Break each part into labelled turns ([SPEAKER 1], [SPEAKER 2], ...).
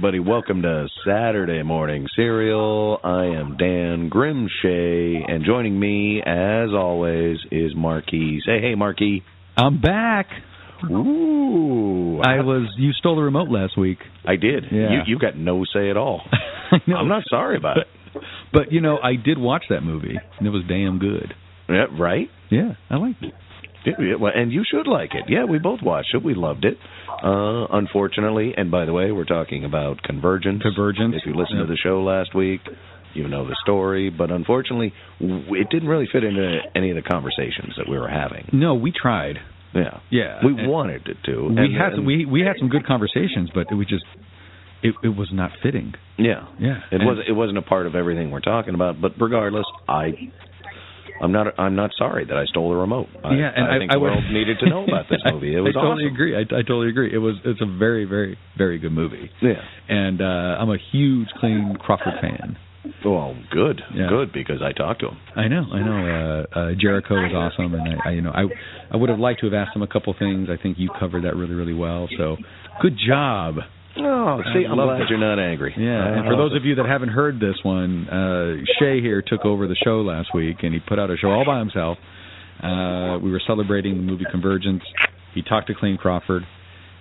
[SPEAKER 1] Everybody. Welcome to Saturday Morning Cereal. I am Dan Grimshay, and joining me, as always, is Marquis. Say hey, Marquis.
[SPEAKER 2] I'm back.
[SPEAKER 1] Ooh.
[SPEAKER 2] I was. You stole the remote last week.
[SPEAKER 1] I did.
[SPEAKER 2] Yeah.
[SPEAKER 1] You, you got no say at all. I'm not sorry about it.
[SPEAKER 2] But you know, I did watch that movie, and it was damn good.
[SPEAKER 1] Yeah, right?
[SPEAKER 2] Yeah, I liked it.
[SPEAKER 1] Yeah, well, and you should like it. Yeah, we both watched it. We loved it. Uh, unfortunately, and by the way, we're talking about Convergence.
[SPEAKER 2] Convergence.
[SPEAKER 1] If you listened to the show last week, you know the story. But unfortunately, it didn't really fit into any of the conversations that we were having.
[SPEAKER 2] No, we tried.
[SPEAKER 1] Yeah,
[SPEAKER 2] Yeah,
[SPEAKER 1] we wanted it to.
[SPEAKER 2] We
[SPEAKER 1] and-
[SPEAKER 2] had
[SPEAKER 1] and-
[SPEAKER 2] we we had some good conversations, but it was just it it was not fitting.
[SPEAKER 1] Yeah,
[SPEAKER 2] Yeah,
[SPEAKER 1] It was. It wasn't a part of everything we're talking about. But regardless, I. I'm not. I'm not sorry that I stole the remote. I,
[SPEAKER 2] yeah, and I,
[SPEAKER 1] think
[SPEAKER 2] I
[SPEAKER 1] the world needed to know about this movie. It was
[SPEAKER 2] I totally
[SPEAKER 1] awesome.
[SPEAKER 2] agree. I, I totally agree. It was. It's a very, very, very good movie.
[SPEAKER 1] Yeah.
[SPEAKER 2] And uh I'm a huge Clayne Crawford fan.
[SPEAKER 1] Well, good,
[SPEAKER 2] Yeah.
[SPEAKER 1] good because I talked to him.
[SPEAKER 2] I know, I know. Uh, uh, Jericho was awesome, and I, I, you know, I, I would have liked to have asked him a couple things. I think you covered that really, really well. So, good job.
[SPEAKER 1] Oh, see,
[SPEAKER 2] I
[SPEAKER 1] I'm
[SPEAKER 2] love
[SPEAKER 1] glad
[SPEAKER 2] that.
[SPEAKER 1] you're not angry.
[SPEAKER 2] Yeah. And for
[SPEAKER 1] love
[SPEAKER 2] those of you that haven't heard this one, uh, Shay here took over the show last week, and he put out a show all by himself. Uh, we were celebrating the movie Convergence. He talked to Clayne Crawford.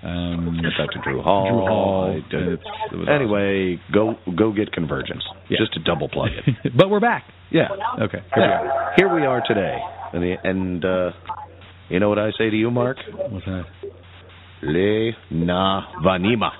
[SPEAKER 2] Um,
[SPEAKER 1] I talked to Drew Hall.
[SPEAKER 2] Drew Hall.
[SPEAKER 1] I did-
[SPEAKER 2] and it's- it was
[SPEAKER 1] Anyway, go go get Convergence.
[SPEAKER 2] Yeah.
[SPEAKER 1] Just to double plug it.
[SPEAKER 2] but we're back.
[SPEAKER 1] yeah.
[SPEAKER 2] Okay. Here we are.
[SPEAKER 1] Here we are today, and the, and uh, you know what I say to you, Mark?
[SPEAKER 2] What's that?
[SPEAKER 1] Le na vanima.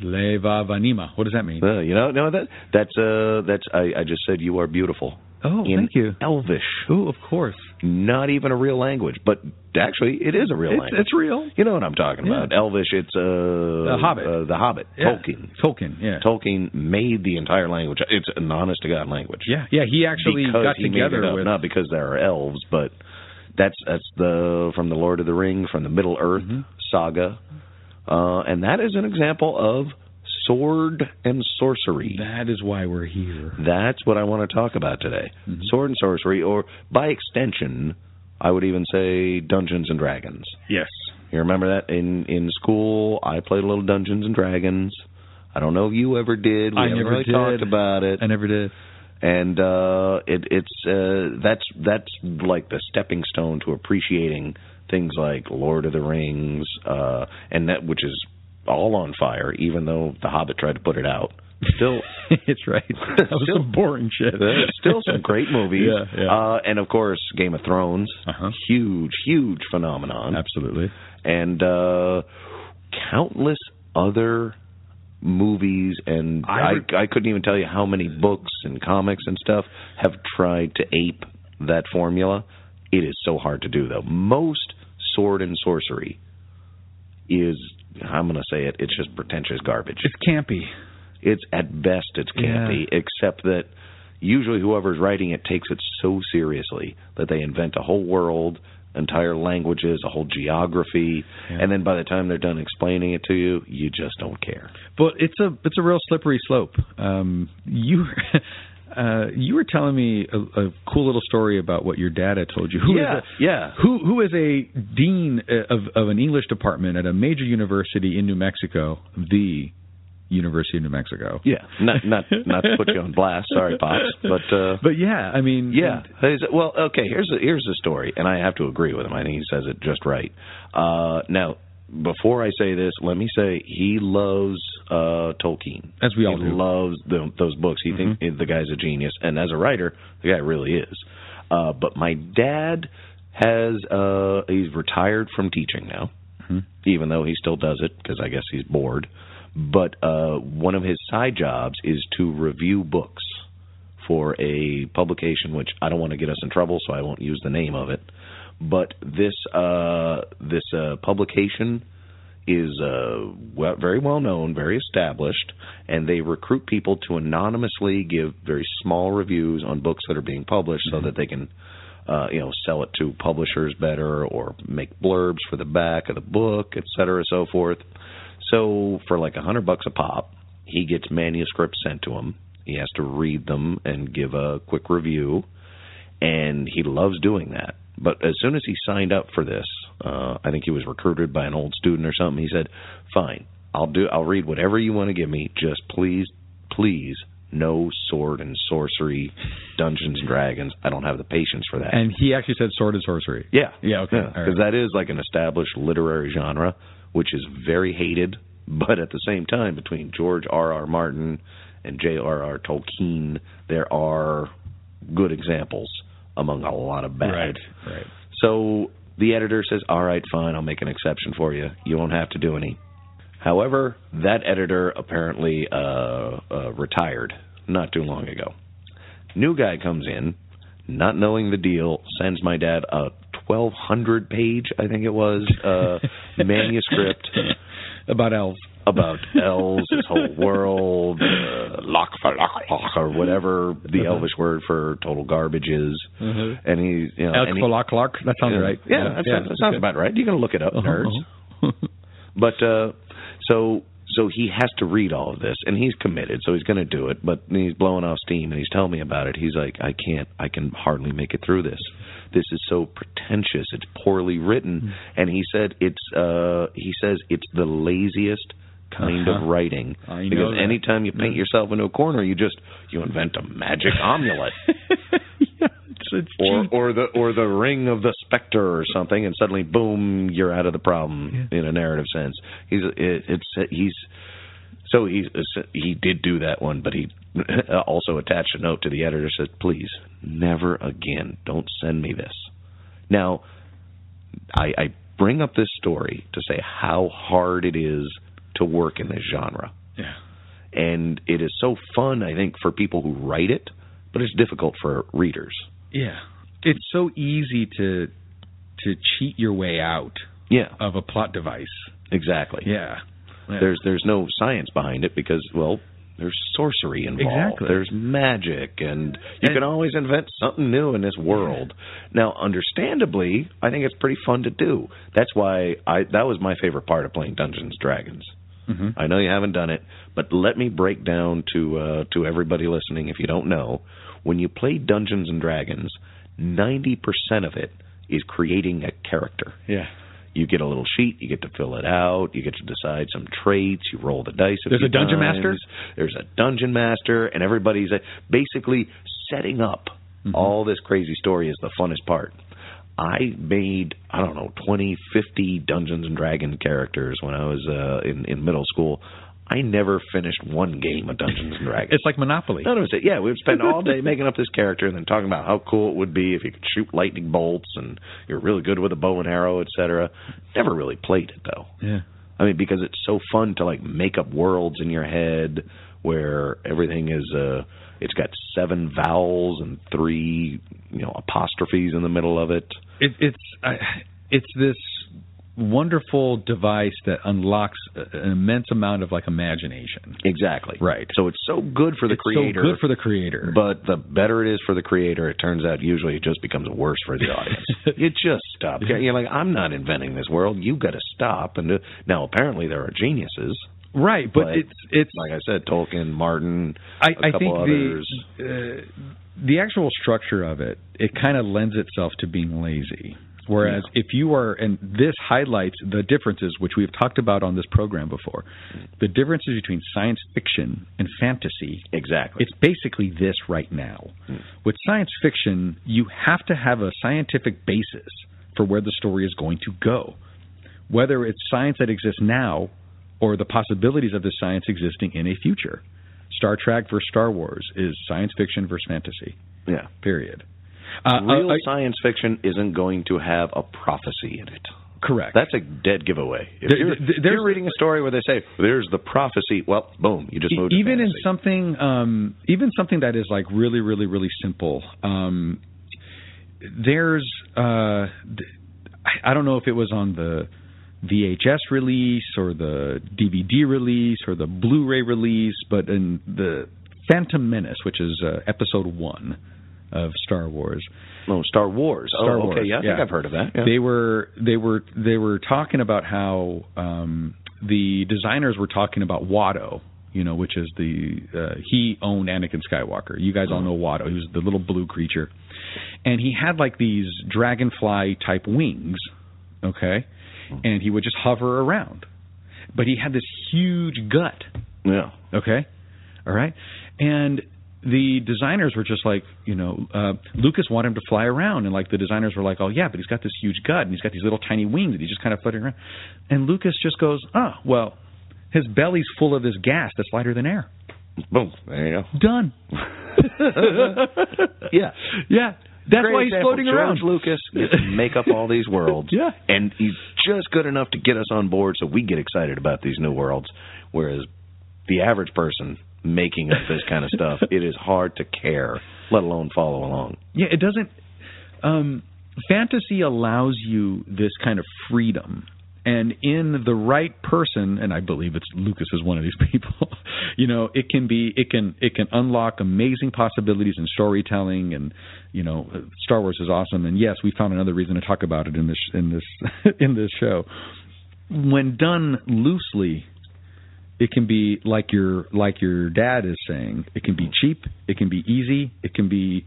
[SPEAKER 2] Leva Vanima. What does that mean?
[SPEAKER 1] Uh, you know, no, that that's uh, that's I, I just said you are beautiful.
[SPEAKER 2] Oh,
[SPEAKER 1] in
[SPEAKER 2] thank you.
[SPEAKER 1] Elvish,
[SPEAKER 2] Oh, of course.
[SPEAKER 1] not even a real language, but actually it is a real
[SPEAKER 2] It's,
[SPEAKER 1] language.
[SPEAKER 2] it's real.
[SPEAKER 1] You know what I'm talking
[SPEAKER 2] Yeah.
[SPEAKER 1] about? Elvish. It's uh,
[SPEAKER 2] The Hobbit.
[SPEAKER 1] Uh, the Hobbit.
[SPEAKER 2] Yeah.
[SPEAKER 1] Tolkien.
[SPEAKER 2] Tolkien. Yeah.
[SPEAKER 1] Tolkien made the entire language. It's an honest to god language.
[SPEAKER 2] Yeah. Yeah. He actually
[SPEAKER 1] because
[SPEAKER 2] got
[SPEAKER 1] he made
[SPEAKER 2] together
[SPEAKER 1] it up,
[SPEAKER 2] with.
[SPEAKER 1] not because there are elves, but that's that's the from the Lord of the Rings, from the Middle Earth
[SPEAKER 2] Mhm.
[SPEAKER 1] saga, uh, and that is an example of sword and sorcery.
[SPEAKER 2] That is why we're here.
[SPEAKER 1] That's what I want to talk about today.
[SPEAKER 2] Mhm.
[SPEAKER 1] Sword and sorcery, or by extension, I would even say Dungeons and Dragons.
[SPEAKER 2] Yes.
[SPEAKER 1] You remember that in in school? I played a little Dungeons and Dragons. I don't know if you ever did. We
[SPEAKER 2] I never
[SPEAKER 1] really
[SPEAKER 2] did.
[SPEAKER 1] talked about it
[SPEAKER 2] I never did.
[SPEAKER 1] and uh it it's uh that's that's like the stepping stone to appreciating things like Lord of the Rings uh and that which is all on fire even though the Hobbit tried to put it out still
[SPEAKER 2] it's right. That was
[SPEAKER 1] Still-
[SPEAKER 2] some boring shit.
[SPEAKER 1] still some great movies
[SPEAKER 2] Yeah, yeah.
[SPEAKER 1] uh and of course Game of Thrones
[SPEAKER 2] Uh-huh.
[SPEAKER 1] huge huge phenomenon
[SPEAKER 2] Absolutely.
[SPEAKER 1] and uh countless other movies and
[SPEAKER 2] I
[SPEAKER 1] I, I couldn't even tell you how many books and comics and stuff have tried to ape that formula. It is so hard to do though. Most sword and sorcery is I'm going to say it it's just pretentious garbage.
[SPEAKER 2] It's campy.
[SPEAKER 1] It's at best it's campy except that usually whoever's writing it takes it so seriously that they invent a whole world entire languages, a whole geography,
[SPEAKER 2] Yeah.
[SPEAKER 1] and then by the time they're done explaining it to you, you just don't care.
[SPEAKER 2] But it's a it's a real slippery slope. Um, you uh, you were telling me a, a cool little story about what your dad had told you. Who is
[SPEAKER 1] yeah,
[SPEAKER 2] a,
[SPEAKER 1] yeah.
[SPEAKER 2] who who is a dean uh, of of an English department at a major university in New Mexico, the University of New Mexico.
[SPEAKER 1] Yeah, not not not to put you on blast. Sorry, pops, but uh,
[SPEAKER 2] But yeah, I mean,
[SPEAKER 1] yeah. Is it- Well, okay. Here's a, here's the story, and I have to agree with him. I think he says it just right. Uh, now, before I say this, let me say he loves uh, Tolkien.
[SPEAKER 2] As we all
[SPEAKER 1] he
[SPEAKER 2] do. Mm-hmm.
[SPEAKER 1] loves the, those books. He thinks the guy's a genius, and as a writer, the guy really is. Uh, but my dad has uh, he's retired from teaching now,
[SPEAKER 2] Mhm.
[SPEAKER 1] even though he still does it because I guess he's bored. But uh, one of his side jobs is to review books for a publication, which I don't want to get us in trouble, so I won't use the name of it. But this uh, this uh, publication is uh, well, very well known, very established, and they recruit people to anonymously give very small reviews on books that are being published, so that they can, uh, you know, sell it to publishers better or make blurbs for the back of the book, et cetera, so forth. So for like a hundred bucks a pop, he gets manuscripts sent to him. He has to read them and give a quick review, and he loves doing that. But as soon as he signed up for this, uh, I think he was recruited by an old student or something. He said, "Fine, I'll do. I'll read whatever you want to give me. Just please, please, no sword and sorcery, Dungeons and Dragons. I don't have the patience for that."
[SPEAKER 2] And he actually said sword and sorcery.
[SPEAKER 1] Yeah,
[SPEAKER 2] Yeah, okay,
[SPEAKER 1] Because
[SPEAKER 2] right.
[SPEAKER 1] that is like an established literary genre, which is very hated, but at the same time, between George R. R. Martin and J. R. R. Tolkien, there are good examples among a lot of bad.
[SPEAKER 2] Right. Right.
[SPEAKER 1] So the editor says, "All right, fine, I'll make an exception for you. You won't have to do any." However, that editor apparently uh, uh, retired not too long ago. New guy comes in, not knowing the deal, sends my dad a 1,200 page, I think it was, uh, manuscript
[SPEAKER 2] About elves.
[SPEAKER 1] About elves, this whole world, uh, lock for lock, lock, or whatever the Elvish word for total garbage is.
[SPEAKER 2] Mhm.
[SPEAKER 1] And he, you know,
[SPEAKER 2] Elk
[SPEAKER 1] he-
[SPEAKER 2] Falak Lark. That sounds
[SPEAKER 1] yeah,
[SPEAKER 2] right.
[SPEAKER 1] Yeah, that, sounds, that sounds about right. You can look it up, nerds.
[SPEAKER 2] Uh-huh.
[SPEAKER 1] But uh so so he has to read all of this and he's committed, so he's going to do it, but he's blowing off steam and he's telling me about it. He's like, "I can't I can hardly make it through this. This is so pretentious. It's poorly written."
[SPEAKER 2] Hmm.
[SPEAKER 1] And he said it's uh he says it's the laziest kind of
[SPEAKER 2] Uh-huh.
[SPEAKER 1] writing
[SPEAKER 2] I know
[SPEAKER 1] because
[SPEAKER 2] that.
[SPEAKER 1] anytime you paint yourself into a corner, you just you invent a magic amulet
[SPEAKER 2] yeah, it's, it's
[SPEAKER 1] or or the or the ring of the specter or something, and suddenly boom, you're out of the problem in a narrative sense. He's it, it's he's so he's he did do that one, but he also attached a note to the editor said, please never again, don't send me this. Now, I, I bring up this story to say how hard it is to work in this genre
[SPEAKER 2] Yeah.
[SPEAKER 1] and it is so fun i think for people who write it but it's difficult for readers
[SPEAKER 2] Yeah. It's so easy to to cheat your way out
[SPEAKER 1] yeah
[SPEAKER 2] of a plot device.
[SPEAKER 1] exactly
[SPEAKER 2] Yeah. Yeah.
[SPEAKER 1] there's there's no science behind it because well there's sorcery involved
[SPEAKER 2] Exactly.
[SPEAKER 1] there's magic and you
[SPEAKER 2] And-
[SPEAKER 1] can always invent something new in this world now understandably i think it's pretty fun to do that's why i that was my favorite part of playing dungeons and dragons
[SPEAKER 2] Mhm.
[SPEAKER 1] I know you haven't done it, but let me break down to uh, to everybody listening if you don't know. When you play Dungeons and Dragons, ninety percent of it is creating a character.
[SPEAKER 2] Yeah.
[SPEAKER 1] You get a little sheet, you get to fill it out, you get to decide some traits, you roll the dice. A
[SPEAKER 2] There's a dungeon
[SPEAKER 1] times.
[SPEAKER 2] master?
[SPEAKER 1] There's a dungeon master, and everybody's uh, basically setting up
[SPEAKER 2] Mhm.
[SPEAKER 1] all this crazy story is the funnest part. I made I don't know 20, 50 Dungeons and Dragon characters when I was uh, in in middle school. I never finished one game of Dungeons and Dragons.
[SPEAKER 2] It's like Monopoly.
[SPEAKER 1] None of us. Yeah, we would spend all day making up this character and then talking about how cool it would be if you could shoot lightning bolts and you're really good with a bow and arrow, etc. Never really played it though.
[SPEAKER 2] Yeah.
[SPEAKER 1] I mean, because it's so fun to like make up worlds in your head where everything is uh it's got seven vowels and three, you know, apostrophes in the middle of it.
[SPEAKER 2] It, it's I, it's this wonderful device that unlocks an immense amount of like imagination.
[SPEAKER 1] Exactly.
[SPEAKER 2] Right.
[SPEAKER 1] So it's so good for the
[SPEAKER 2] it's
[SPEAKER 1] creator.
[SPEAKER 2] so good for the creator.
[SPEAKER 1] but the better it is for the creator, it turns out usually it just becomes worse for the audience. you just stop. You're like, I'm not inventing this world. You got to stop. And uh, now apparently there are geniuses,
[SPEAKER 2] right, but,
[SPEAKER 1] but
[SPEAKER 2] it's it's
[SPEAKER 1] like I said, Tolkien, Martin,
[SPEAKER 2] I,
[SPEAKER 1] a
[SPEAKER 2] I
[SPEAKER 1] couple
[SPEAKER 2] think
[SPEAKER 1] others.
[SPEAKER 2] the uh, the actual structure of it it kind of lends itself to being lazy. Whereas if you are, and this highlights the differences, which we've talked about on this program before, the differences between science fiction and fantasy.
[SPEAKER 1] Exactly.
[SPEAKER 2] It's basically this right now. With science fiction, you have to have a scientific basis for where the story is going to go, whether it's science that exists now or the possibilities of this science existing in a future. Star Trek versus Star Wars is science fiction versus fantasy.
[SPEAKER 1] yeah.
[SPEAKER 2] Period. Uh,
[SPEAKER 1] Real
[SPEAKER 2] uh, uh,
[SPEAKER 1] science fiction isn't going to have a prophecy in it.
[SPEAKER 2] correct.
[SPEAKER 1] That's a dead giveaway. If,
[SPEAKER 2] There-
[SPEAKER 1] you're, if you're reading a story where they say there's the prophecy, well, boom, you just moved.
[SPEAKER 2] even in something um even something that is like really really really simple um there's uh I don't know if it was on the VHS release or the DVD release or the Blu-ray release but in the Phantom Menace which is uh, episode 1 of Star Wars
[SPEAKER 1] Oh, Star Wars.
[SPEAKER 2] Star
[SPEAKER 1] oh,
[SPEAKER 2] Wars,
[SPEAKER 1] yeah, I think. I've heard of that. Yeah.
[SPEAKER 2] they were they were they were talking about how um the designers were talking about Watto, you know, which is the uh, he owned Anakin Skywalker. You guys all know Watto. He was the little blue creature, and he had like these dragonfly type wings, okay, and he would just hover around, but he had this huge gut,
[SPEAKER 1] yeah.
[SPEAKER 2] Okay. All right. And the designers were just like, you know, uh, Lucas wanted him to fly around, and like the designers were like, oh yeah, but he's got this huge gut, and he's got these little tiny wings, and he's just kind of floating around. And Lucas just goes, oh well, his belly's full of this gas that's lighter than air.
[SPEAKER 1] Boom. There you go.
[SPEAKER 2] Done.
[SPEAKER 1] yeah.
[SPEAKER 2] Yeah. That's
[SPEAKER 1] Great
[SPEAKER 2] why he's
[SPEAKER 1] example.
[SPEAKER 2] floating
[SPEAKER 1] George
[SPEAKER 2] around.
[SPEAKER 1] Lucas make up all these worlds.
[SPEAKER 2] Yeah.
[SPEAKER 1] And he's just good enough to get us on board so we get excited about these new worlds. Whereas the average person making up this kind of stuff, it is hard to care, let alone follow along.
[SPEAKER 2] Yeah, it doesn't. Um, fantasy allows you this kind of freedom, and in the right person, and I believe it's Lucas is one of these people. you know, it can be, it can, it can unlock amazing possibilities in storytelling, and you know, Star Wars is awesome. And yes, we found another reason to talk about it in this in this in this show. When done loosely, it can be like your like your dad is saying. It can be cheap. It can be easy. It can be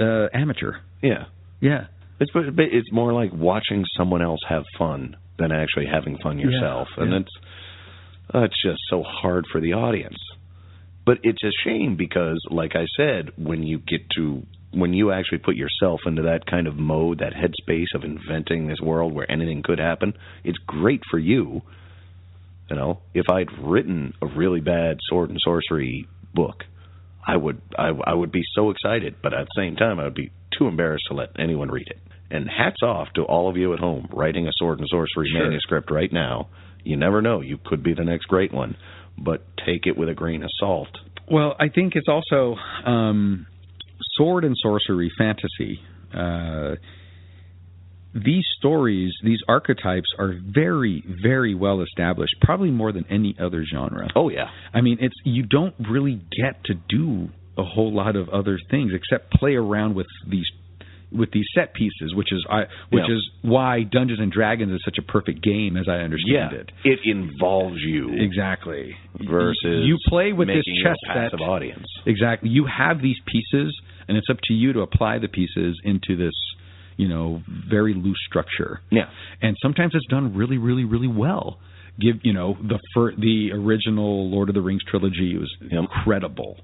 [SPEAKER 2] uh, amateur.
[SPEAKER 1] Yeah.
[SPEAKER 2] Yeah.
[SPEAKER 1] It's but it's more like watching someone else have fun than actually having fun yourself, and
[SPEAKER 2] yeah.
[SPEAKER 1] it's uh, that's just so hard for the audience. But it's a shame because, like I said, when you get to when you actually put yourself into that kind of mode, that headspace of inventing this world where anything could happen, it's great for you. You know, if I'd written a really bad sword and sorcery book, I would I, I would be so excited, but at the same time, I would be too embarrassed to let anyone read it. And hats off to all of you at home writing a sword and sorcery
[SPEAKER 2] Sure.
[SPEAKER 1] manuscript right now. You never know; you could be the next great one, but take it with a grain of salt.
[SPEAKER 2] Well, I think it's also um, sword and sorcery fantasy. Uh, these stories, these archetypes are very, very well established, probably more than any other genre.
[SPEAKER 1] Oh yeah,
[SPEAKER 2] I mean, it's you don't really get to do a whole lot of other things except play around with these with these set pieces, which is I which
[SPEAKER 1] Yeah.
[SPEAKER 2] is why Dungeons and Dragons is such a perfect game as I understand
[SPEAKER 1] yeah.
[SPEAKER 2] it.
[SPEAKER 1] It involves you
[SPEAKER 2] Exactly.
[SPEAKER 1] versus
[SPEAKER 2] you play with this chess set.
[SPEAKER 1] audience.
[SPEAKER 2] Exactly. You have these pieces, and it's up to you to apply the pieces into this, you know, very loose structure.
[SPEAKER 1] Yeah.
[SPEAKER 2] And sometimes it's done really, really, really well. Give you know the fir- the original Lord of the Rings trilogy was incredible,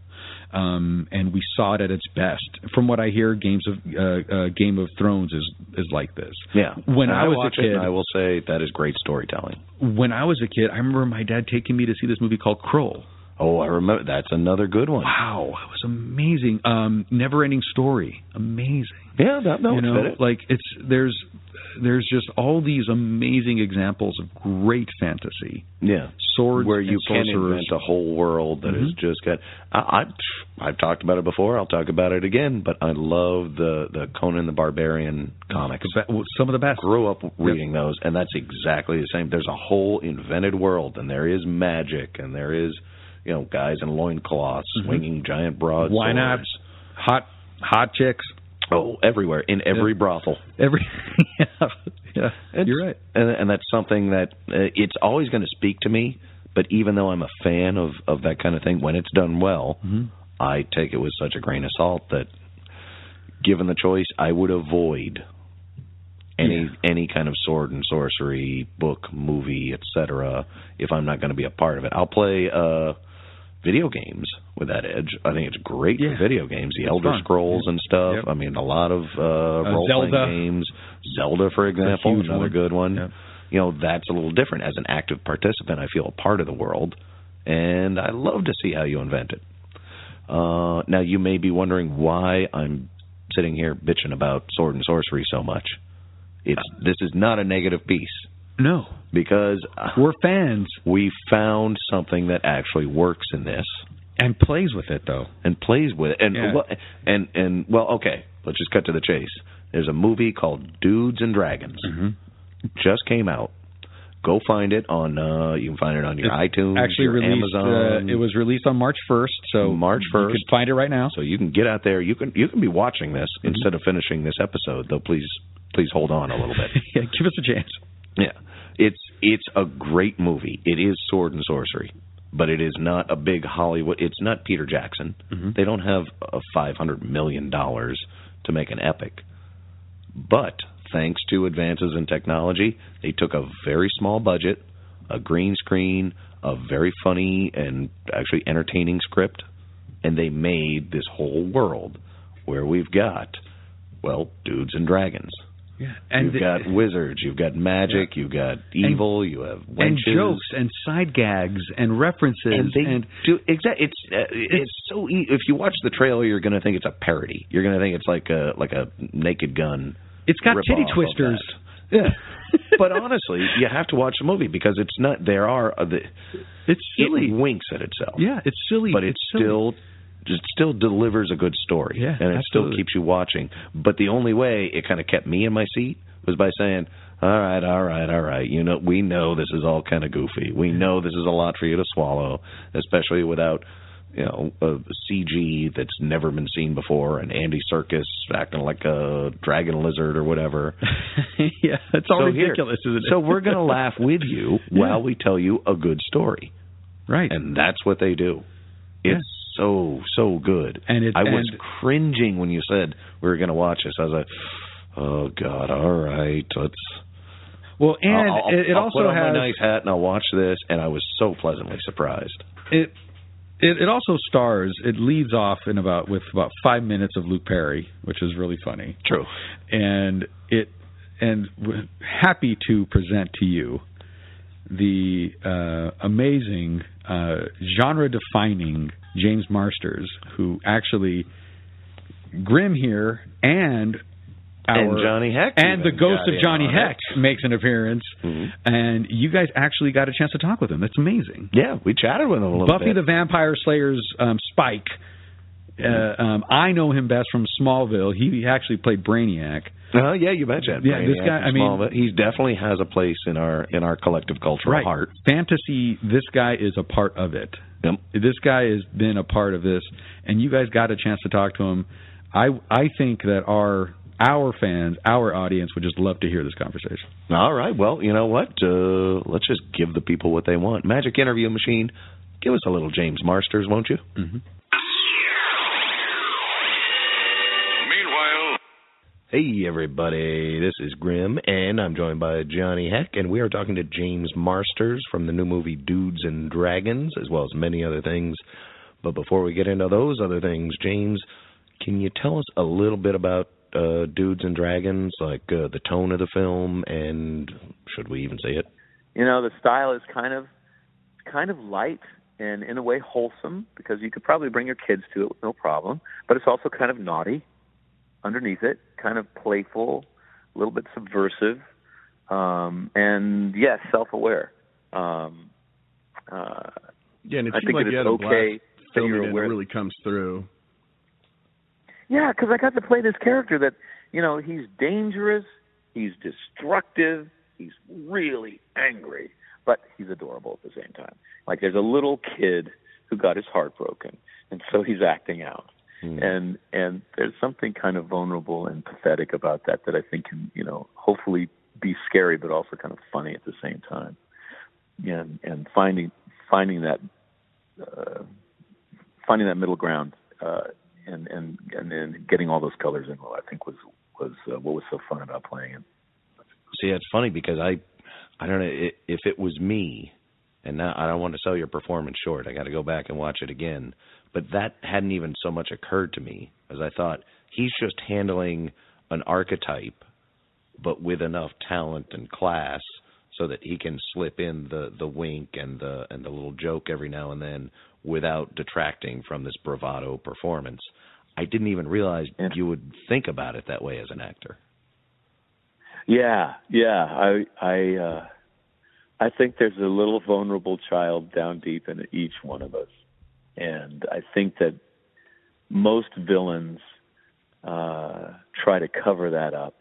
[SPEAKER 2] um, and we saw it at its best. From what I hear, games of uh, uh, Game of Thrones is is like this.
[SPEAKER 1] Yeah.
[SPEAKER 2] When
[SPEAKER 1] And
[SPEAKER 2] I was a kid-
[SPEAKER 1] I will say that is great storytelling.
[SPEAKER 2] When I was a kid, I remember my dad taking me to see this movie called Krull.
[SPEAKER 1] Oh, I remember. That's another good one.
[SPEAKER 2] Wow, it was amazing. Um, Never Ending Story, amazing.
[SPEAKER 1] Yeah, that, that
[SPEAKER 2] you know,
[SPEAKER 1] it.
[SPEAKER 2] like it's there's there's just all these amazing examples of great fantasy.
[SPEAKER 1] Yeah,
[SPEAKER 2] Swords
[SPEAKER 1] where you
[SPEAKER 2] and
[SPEAKER 1] can invent a whole world that is
[SPEAKER 2] Mhm.
[SPEAKER 1] just got. I, I I've talked about it before. I'll talk about it again. But I love the the Conan the Barbarian comics.
[SPEAKER 2] Some of the best.
[SPEAKER 1] Grew up reading those, and that's exactly the same. There's a whole invented world, and there is magic, and there is, you know, guys in loincloths
[SPEAKER 2] Mhm.
[SPEAKER 1] swinging giant broadswords.
[SPEAKER 2] Why not? Hot hot chicks.
[SPEAKER 1] Oh, everywhere in every
[SPEAKER 2] Yeah.
[SPEAKER 1] brothel.
[SPEAKER 2] Every yeah, yeah.
[SPEAKER 1] It's-
[SPEAKER 2] You're right.
[SPEAKER 1] and, and that's something that uh, it's always going to speak to me. But even though I'm a fan of of that kind of thing, when it's done well,
[SPEAKER 2] hmm
[SPEAKER 1] I take it with such a grain of salt that, given the choice, I would avoid any any kind of sword and sorcery book, movie, etc. If I'm not going to be a part of it, I'll play uh video games with that edge. I think it's great
[SPEAKER 2] Yeah.
[SPEAKER 1] for video games, the
[SPEAKER 2] It's
[SPEAKER 1] Elder
[SPEAKER 2] fun.
[SPEAKER 1] Scrolls and stuff.
[SPEAKER 2] Yep.
[SPEAKER 1] I mean, a lot of uh, role playing games. Zelda, for example,
[SPEAKER 2] huge
[SPEAKER 1] another
[SPEAKER 2] one.
[SPEAKER 1] good one.
[SPEAKER 2] Yep.
[SPEAKER 1] You know, that's a little different. As an active participant, I feel a part of the world, and I love to see how you invent it. Uh, now, you may be wondering why I'm sitting here bitching about sword and sorcery so much. It's this is not a negative piece
[SPEAKER 2] No,
[SPEAKER 1] because uh,
[SPEAKER 2] we're fans
[SPEAKER 1] we found something that actually works in this
[SPEAKER 2] and plays with it though.
[SPEAKER 1] and plays with it. And
[SPEAKER 2] Yeah.
[SPEAKER 1] well, and and well, okay, let's just cut to the chase. There's a movie called Dudes and Dragons.
[SPEAKER 2] Mm-hmm.
[SPEAKER 1] Just came out. Go find it on. uh You can find it on your
[SPEAKER 2] It's
[SPEAKER 1] iTunes,
[SPEAKER 2] Actually
[SPEAKER 1] your
[SPEAKER 2] released.
[SPEAKER 1] Amazon.
[SPEAKER 2] Uh, it was released on March first, so
[SPEAKER 1] March
[SPEAKER 2] You
[SPEAKER 1] 1st.
[SPEAKER 2] can find it right now.
[SPEAKER 1] so you can get out there. You can you can be watching this
[SPEAKER 2] Mm-hmm.
[SPEAKER 1] instead of finishing this episode. Though, please please hold on a little bit.
[SPEAKER 2] yeah, give us a chance.
[SPEAKER 1] Yeah, it's it's a great movie. It is sword and sorcery, but it is not a big Hollywood. It's not Peter Jackson.
[SPEAKER 2] Mhm.
[SPEAKER 1] They don't have a five hundred million dollars to make an epic, but thanks to advances in technology, they took a very small budget, a green screen, a very funny and actually entertaining script, and they made this whole world where we've got well dudes and dragons.
[SPEAKER 2] Yeah,
[SPEAKER 1] you've got wizards, you've got magic, you've got evil, you have
[SPEAKER 2] and jokes and side gags and references
[SPEAKER 1] and they
[SPEAKER 2] and
[SPEAKER 1] do exactly. It's uh, it's so e- if you watch the trailer, you're going to think it's a parody. You're going to think it's like a like a Naked Gun.
[SPEAKER 2] it's got titty twisters.
[SPEAKER 1] Yeah, but honestly, you have to watch the movie because it's not. There are uh, the
[SPEAKER 2] It's silly.
[SPEAKER 1] it winks at itself.
[SPEAKER 2] yeah, it's silly,
[SPEAKER 1] but it
[SPEAKER 2] it's silly.
[SPEAKER 1] still just still delivers a good story.
[SPEAKER 2] Yeah,
[SPEAKER 1] and it still keeps you watching. But the only way it kind of kept me in my seat was by saying, "All right, all right, all right. You know, we know this is all kind of goofy. We know this is a lot for you to swallow, especially without." You know, a CG that's never been seen before, and Andy Serkis acting like a dragon lizard or whatever.
[SPEAKER 2] yeah, it's all
[SPEAKER 1] So
[SPEAKER 2] ridiculous, isn't it?
[SPEAKER 1] So we're gonna laugh with you while we tell you a good story
[SPEAKER 2] right.
[SPEAKER 1] and that's what they do.
[SPEAKER 2] Yeah.
[SPEAKER 1] So so good.
[SPEAKER 2] And it-
[SPEAKER 1] I was cringing when you said we were going to watch this. I was like, "Oh God, all right, let's."
[SPEAKER 2] well, and
[SPEAKER 1] I'll, I'll-
[SPEAKER 2] it, it
[SPEAKER 1] I'll
[SPEAKER 2] also
[SPEAKER 1] put on
[SPEAKER 2] has
[SPEAKER 1] my nice hat and I'll watch this, and I was so pleasantly surprised.
[SPEAKER 2] it, it it also stars. It leads off in about with about five minutes of Luke Perry, which is really funny,
[SPEAKER 1] True.
[SPEAKER 2] and it and happy to present to you the uh, amazing uh, genre-defining James Marsters, who actually Grim here and our
[SPEAKER 1] and Johnny Heck
[SPEAKER 2] and the ghost of Johnny Heck
[SPEAKER 1] it.
[SPEAKER 2] makes an appearance,
[SPEAKER 1] Mhm.
[SPEAKER 2] and you guys actually got a chance to talk with him. That's amazing.
[SPEAKER 1] Yeah, we chatted with him a little bit.
[SPEAKER 2] Buffy
[SPEAKER 1] bit.
[SPEAKER 2] the Vampire Slayer's um, Spike. Uh, um, I know him best from Smallville. He actually played Brainiac.
[SPEAKER 1] Uh, yeah, you betcha.
[SPEAKER 2] Yeah, this
[SPEAKER 1] Brainiac
[SPEAKER 2] guy-
[SPEAKER 1] and
[SPEAKER 2] I mean-
[SPEAKER 1] he definitely has a place in our in our collective cultural
[SPEAKER 2] right.
[SPEAKER 1] heart.
[SPEAKER 2] Fantasy. This guy is a part of it.
[SPEAKER 1] Yep.
[SPEAKER 2] This guy has been a part of this, and you guys got a chance to talk to him. I I think that our our fans, our audience, would just love to hear this conversation.
[SPEAKER 1] All right. Well, you know what? Uh, let's just give the people what they want. Magic interview machine. Give us a little James Marsters, won't you?
[SPEAKER 2] Mm-hmm.
[SPEAKER 1] Hey, everybody. This is Grim, and I'm joined by Johnny Heck, and we are talking to James Marsters from the new movie Dudes and Dragons, as well as many other things. But before we get into those other things, James, can you tell us a little bit about uh, Dudes and Dragons, like uh, the tone of the film, and should we even say it?
[SPEAKER 3] you know the style is kind of kind of light and in a way wholesome because you could probably bring your kids to it with no problem but it's also kind of naughty underneath it kind of playful a little bit subversive um and yes self-aware um uh
[SPEAKER 4] Yeah, and it
[SPEAKER 3] I
[SPEAKER 4] seems like
[SPEAKER 3] it's
[SPEAKER 4] had a
[SPEAKER 3] okay
[SPEAKER 4] blast filming it. It really comes through.
[SPEAKER 3] Yeah, because I got to play this character that, you know, he's dangerous, he's destructive, he's really angry, but he's adorable at the same time. Like there's a little kid who got his heart broken, and so he's acting out. And and there's something kind of vulnerable and pathetic about that that I think can, you know, hopefully be scary but also kind of funny at the same time. And and finding finding that uh, finding that middle ground uh, and and and then getting all those colors in, well, I think was was uh, what was so fun about playing it.
[SPEAKER 1] see, it's funny because I, I don't know if it was me, and now I don't want to sell your performance short. I got to go back and watch it again. But that hadn't even so much occurred to me as I thought he's just handling an archetype, but with enough talent and class so that he can slip in the the wink and the and the little joke every now and then without detracting from this bravado performance. I didn't even realize
[SPEAKER 3] Yeah.
[SPEAKER 1] you would think about it that way as an actor.
[SPEAKER 3] Yeah, yeah. I I uh I think there's a little vulnerable child down deep in each one of us. And I think that most villains uh try to cover that up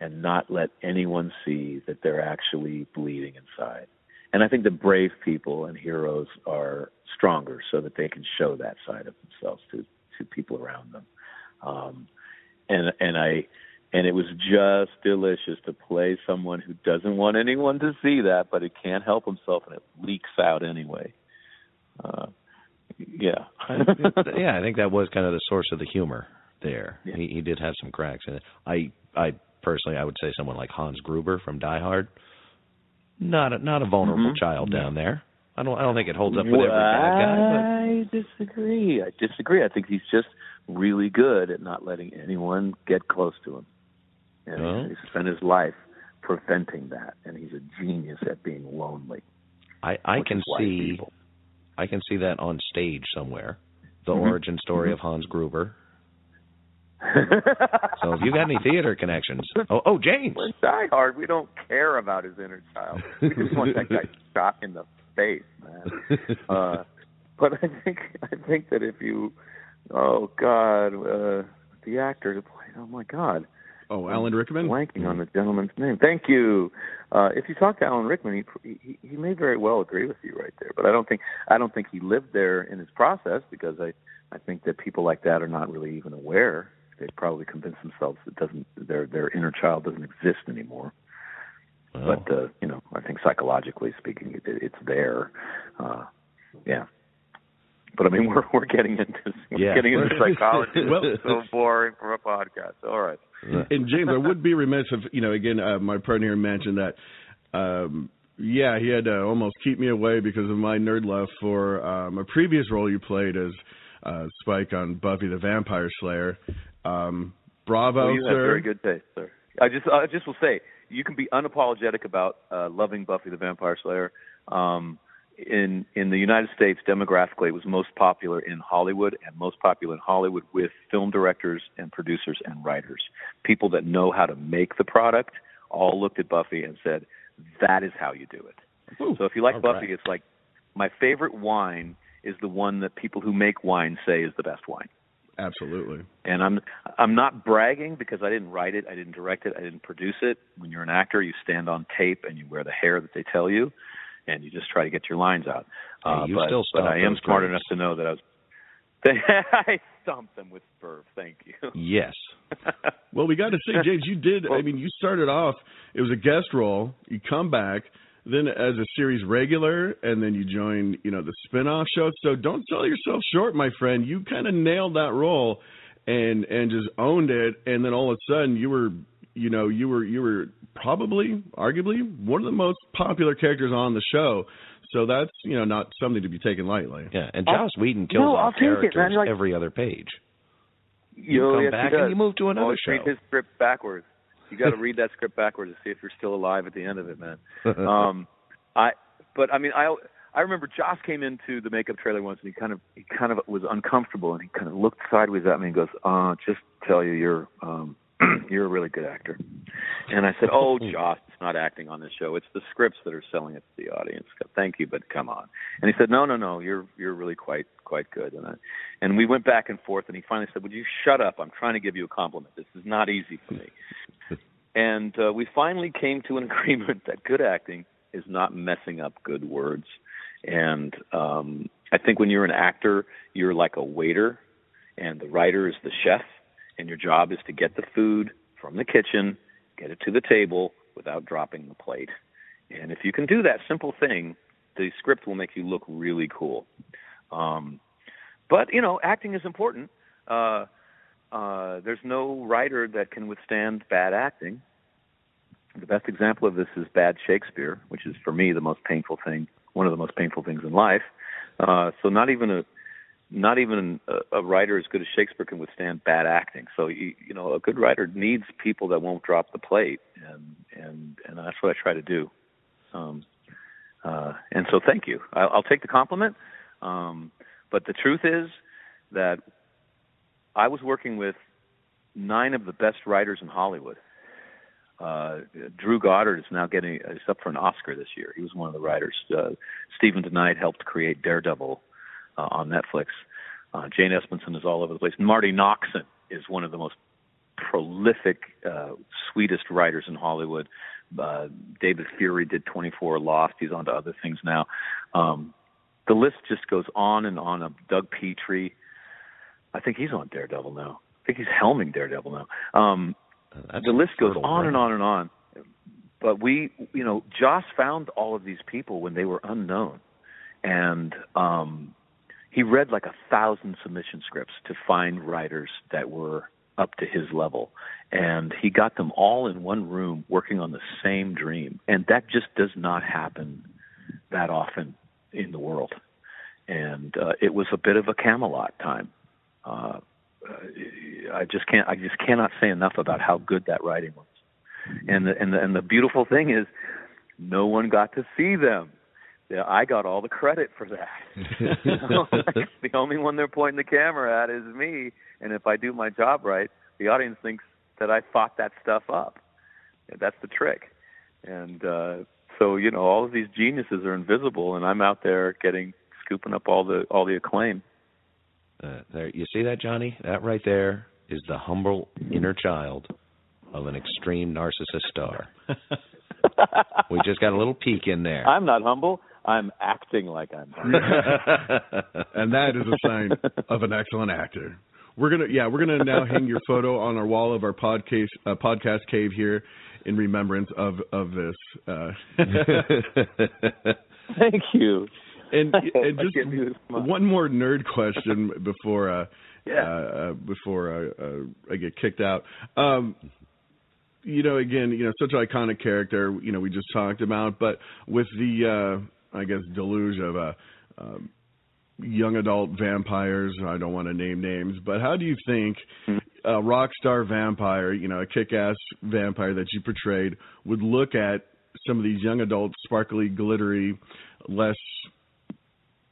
[SPEAKER 3] and not let anyone see that they're actually bleeding inside. And I think the brave people and heroes are stronger so that they can show that side of themselves to to people around them. Um and and I and it was just delicious to play someone who doesn't want anyone to see that, but he can't help himself, and it leaks out anyway. Uh, yeah,
[SPEAKER 1] yeah, I think that was kind of the source of the humor there.
[SPEAKER 3] Yeah.
[SPEAKER 1] He, he did have some cracks in it. I, I personally, I would say someone like Hans Gruber from Die Hard, not a, not a vulnerable
[SPEAKER 3] Mhm.
[SPEAKER 1] child down there. I don't, I don't think it holds up with every bad guy.
[SPEAKER 3] I disagree. I disagree. I think he's just really good at not letting anyone get close to him, and
[SPEAKER 1] Well.
[SPEAKER 3] he spent his life preventing that. And he's a genius at being lonely.
[SPEAKER 1] I, I can see,
[SPEAKER 3] people-
[SPEAKER 1] I can see that on stage somewhere. The
[SPEAKER 3] Mhm.
[SPEAKER 1] origin story of Hans Gruber. So if you got any theater connections, oh, oh, James.
[SPEAKER 3] We're Die Hard. We don't care about his inner child. We just want that guy shot in the face, man. Uh, but I think I think that if you, oh God, uh, the actor to play, oh my God,
[SPEAKER 4] Oh, Alan Rickman.
[SPEAKER 3] blanking on the gentleman's name. Thank you. Uh, if you talk to Alan Rickman, he, he he may very well agree with you right there. But I don't think I don't think he lived there in his process because I I think that people like that are not really even aware. They probably convince themselves that doesn't their their inner child doesn't exist anymore.
[SPEAKER 1] Well,
[SPEAKER 3] But uh, you know, I think psychologically speaking, it, it's there. Uh, yeah. But I mean, we're we're getting into we're
[SPEAKER 1] Yeah.
[SPEAKER 3] getting into psychology.
[SPEAKER 4] Well-
[SPEAKER 3] it's so boring for a podcast. All right.
[SPEAKER 4] And James, I would be remiss if you know. Again, uh, my partner here mentioned that. Um, yeah, he had to almost keep me away because of my nerd love for um, a previous role you played as uh, Spike on Buffy the Vampire Slayer. Um, bravo,
[SPEAKER 3] Well, you have
[SPEAKER 4] sir.
[SPEAKER 3] very good taste, sir. I just I just will say you can be unapologetic about uh, loving Buffy the Vampire Slayer. Um, in in the United States, demographically, it was most popular in Hollywood, and most popular in Hollywood with film directors and producers and writers, people that know how to make the product. All looked at Buffy and said, "That is how you do it."
[SPEAKER 4] Ooh,
[SPEAKER 3] So if you like Buffy,
[SPEAKER 4] right.
[SPEAKER 3] it's like my favorite wine is the one that people who make wine say is the best wine
[SPEAKER 4] Absolutely.
[SPEAKER 3] and I'm I'm not bragging because I didn't write it, I didn't direct it, I didn't produce it. When you're an actor, you stand on tape and you wear the hair that they tell you, and you just try to get your lines out. Uh,
[SPEAKER 1] Hey, you
[SPEAKER 3] but,
[SPEAKER 1] still
[SPEAKER 3] but I am smart
[SPEAKER 1] grapes.
[SPEAKER 3] enough to know that I was. I stomped them with verve. Thank you.
[SPEAKER 1] yes.
[SPEAKER 4] Well, we got to say, James, you did. I mean, you started off. It was a guest role. You come back then as a series regular, and then you join, you know, the spin-off show. So don't sell yourself short, my friend. You kind of nailed that role, and and just owned it. And then all of a sudden, you were, you know, you were you were probably, arguably, one of the most popular characters on the show. So that's you know not something to be taken lightly.
[SPEAKER 1] Yeah, and
[SPEAKER 3] I'll-
[SPEAKER 1] Joss Whedon kills
[SPEAKER 3] no,
[SPEAKER 1] off
[SPEAKER 3] I'll it,
[SPEAKER 1] characters.
[SPEAKER 3] Like-
[SPEAKER 1] every other page.
[SPEAKER 3] You
[SPEAKER 1] come
[SPEAKER 3] yes, he
[SPEAKER 1] back and you move to another
[SPEAKER 3] Always
[SPEAKER 1] show.
[SPEAKER 3] Read his script backwards. You got to read that script backwards to see if you're still alive at the end of it, man. um I but I mean I I remember Joss came into the makeup trailer once and he kind of he kind of was uncomfortable and he kind of looked sideways at me and goes, "Uh, just tell you you're um you're a really good actor." And I said, "Oh, Joss, it's not acting on this show. It's the scripts that are selling it to the audience. Thank you, but come on." And he said, "No, no, no. You're you're really quite quite good." And I, and we went back and forth and he finally said, "Would you shut up? I'm trying to give you a compliment. This is not easy for me." and uh, we finally came to an agreement that good acting is not messing up good words. And um, I think when you're an actor, you're like a waiter, and the writer is the chef, and your job is to get the food from the kitchen, get it to the table without dropping the plate. And if you can do that simple thing, the script will make you look really cool. Um, but you know, acting is important. Uh, uh, there's no writer that can withstand bad acting. the best example of this is bad Shakespeare, which is for me the most painful thing, one of the most painful things in life. Uh, so not even a not even a, a writer as good as Shakespeare can withstand bad acting. So you, you know, a good writer needs people that won't drop the plate, and and and that's what I try to do. Um, uh, and so, thank you. I, I'll take the compliment. Um, but the truth is that I was working with nine of the best writers in Hollywood. Uh, Drew Goddard is now getting is up for an Oscar this year. He was one of the writers. Uh, Steven DeKnight helped create Daredevil uh, on Netflix. Uh, Jane Espenson is all over the place. Marti Noxon is one of the most prolific, uh, sweetest writers in Hollywood. Uh, David Fury did 24 Lost. He's on to other things now. Um, the list just goes on and on. Of Doug Petrie, I think he's on Daredevil now. I think he's helming Daredevil now. Um, the list goes on and on and on. But we, you know, Joss found all of these people when they were unknown, and um, he read like a thousand submission scripts to find writers that were up to his level, and he got them all in one room working on the same dream, and that just does not happen that often in the world. And uh, it was a bit of a Camelot time. Uh, I just can't. I just cannot say enough about how good that writing was. And the and the and the beautiful thing is, no one got to see them. Yeah, I got all the credit for that. You know, like, the only one they're pointing the camera at is me. And if I do my job right, the audience thinks that I thought that stuff up. That's the trick. And uh, so you know, all of these geniuses are invisible, and I'm out there getting scooping up all the all the acclaim.
[SPEAKER 1] Uh, there, you see that, Johnny? That right there is the humble inner child of an extreme narcissist star. we just got a little peek in there.
[SPEAKER 3] I'm not humble. I'm acting like I'm
[SPEAKER 4] and that is a sign of an excellent actor. We're gonna, yeah, we're gonna now hang your photo on our wall of our podcast uh, podcast cave here in remembrance of of this. Uh,
[SPEAKER 3] Thank you.
[SPEAKER 4] and and
[SPEAKER 3] That gives me
[SPEAKER 4] just one more nerd question before uh,
[SPEAKER 3] Yeah.
[SPEAKER 4] uh, uh, before I, uh, I get kicked out. Um, you know, again, you know, such an iconic character. You know, we just talked about, but with the, uh, I guess, deluge of uh, um, young adult vampires. I don't want to name names, but how do you think a rock star vampire, you know, a kick-ass vampire that you portrayed, would look at some of these young adult, sparkly, glittery, less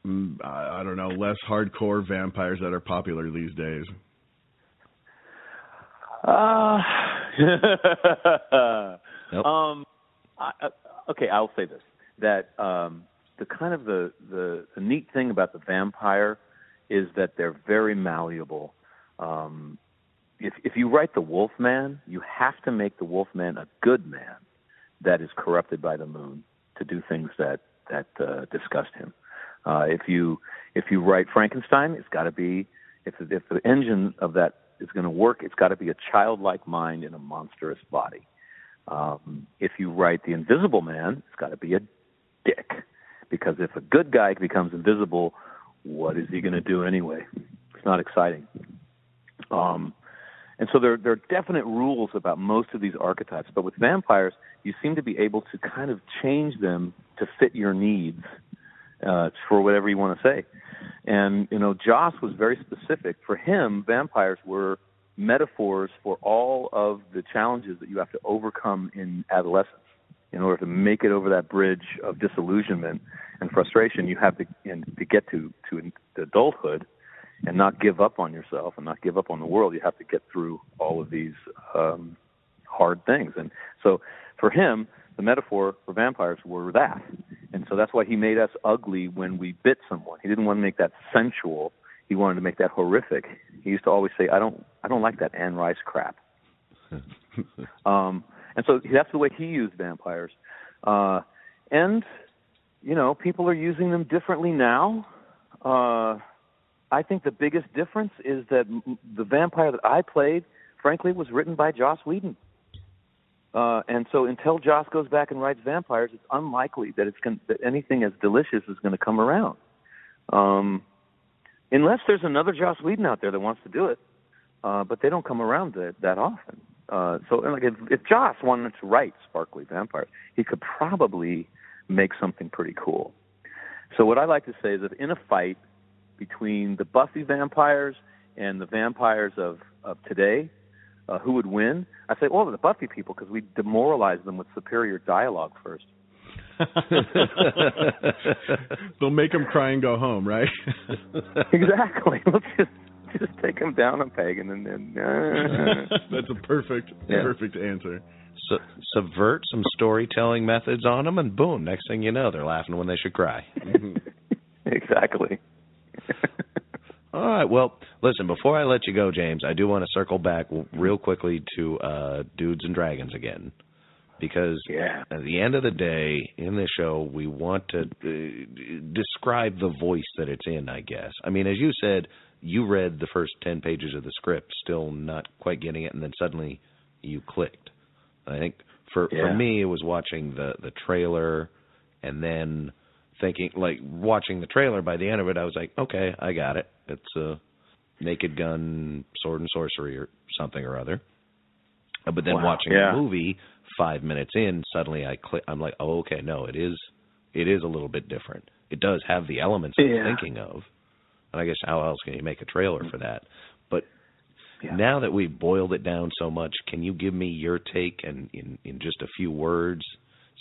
[SPEAKER 4] mm, I I don't know, less hardcore vampires that are popular these days.
[SPEAKER 3] Uh,
[SPEAKER 1] Nope.
[SPEAKER 3] Um, I, uh, okay, I'll say this: that um, the kind of the, the the neat thing about the vampire is that they're very malleable. Um, if if you write the Wolfman, you have to make the Wolfman a good man that is corrupted by the moon to do things that that uh, disgust him. Uh, if you if you write Frankenstein, it's got to be if if the engine of that is going to work, it's got to be a childlike mind in a monstrous body. Um, if you write the Invisible Man, it's got to be a dick, because if a good guy becomes invisible, what is he going to do anyway? It's not exciting. Um, and so there, there are definite rules about most of these archetypes, but with vampires, you seem to be able to kind of change them to fit your needs uh, for whatever you want to say. And you know, Joss was very specific. For him, vampires were metaphors for all of the challenges that you have to overcome in adolescence. In order to make it over that bridge of disillusionment and frustration, you have to and to get to to adulthood and not give up on yourself and not give up on the world. You have to get through all of these um, hard things. And so, for him, the metaphor for vampires were that. And so that's why he made us ugly when we bit someone. He didn't want to make that sensual. He wanted to make that horrific. He used to always say, "I don't, I don't like that Anne Rice crap." um, and so that's the way he used vampires. Uh, and you know, people are using them differently now. Uh, I think the biggest difference is that the vampire that I played, frankly, was written by Joss Whedon. Uh, and so until Joss goes back and writes vampires, it's unlikely that it's going that anything as delicious is going to come around. Um, unless there's another Joss Whedon out there that wants to do it, uh, but they don't come around that, that often. Uh, so like if, if Joss wanted to write sparkly vampires, he could probably make something pretty cool. So what I like to say is that in a fight between the Buffy vampires and the vampires of of today, uh, who would win? I say, well, the Buffy people because we demoralize them with superior dialogue first.
[SPEAKER 4] They'll make him cry and go home, right?
[SPEAKER 3] exactly. Let's just just take them down a peg and then. then uh.
[SPEAKER 4] That's a perfect,
[SPEAKER 3] Yeah.
[SPEAKER 4] perfect answer.
[SPEAKER 1] Su- subvert some storytelling methods on them, and boom! Next thing you know, they're laughing when they should cry.
[SPEAKER 3] exactly.
[SPEAKER 1] All right. Well, listen. Before I let you go, James, I do want to circle back real quickly to uh, Dudes and Dragons again, because
[SPEAKER 3] Yeah.
[SPEAKER 1] at the end of the day, in this show, we want to uh, describe the voice that it's in. I guess. I mean, as you said, you read the first ten pages of the script, still not quite getting it, and then suddenly you clicked. I think for for me, it was watching the the trailer, and then thinking like watching the trailer. By the end of it, I was like, okay, I got it. It's a Naked Gun, Sword and Sorcery, or something or other. But then
[SPEAKER 3] Wow.
[SPEAKER 1] watching
[SPEAKER 3] Yeah.
[SPEAKER 1] the movie, five minutes in, suddenly I click. I'm like, oh, okay, no, it is, it is a little bit different. It does have the elements I'm thinking of, and I guess how else can you make a trailer for that? But
[SPEAKER 3] Yeah.
[SPEAKER 1] now that we've boiled it down so much, can you give me your take and in in just a few words,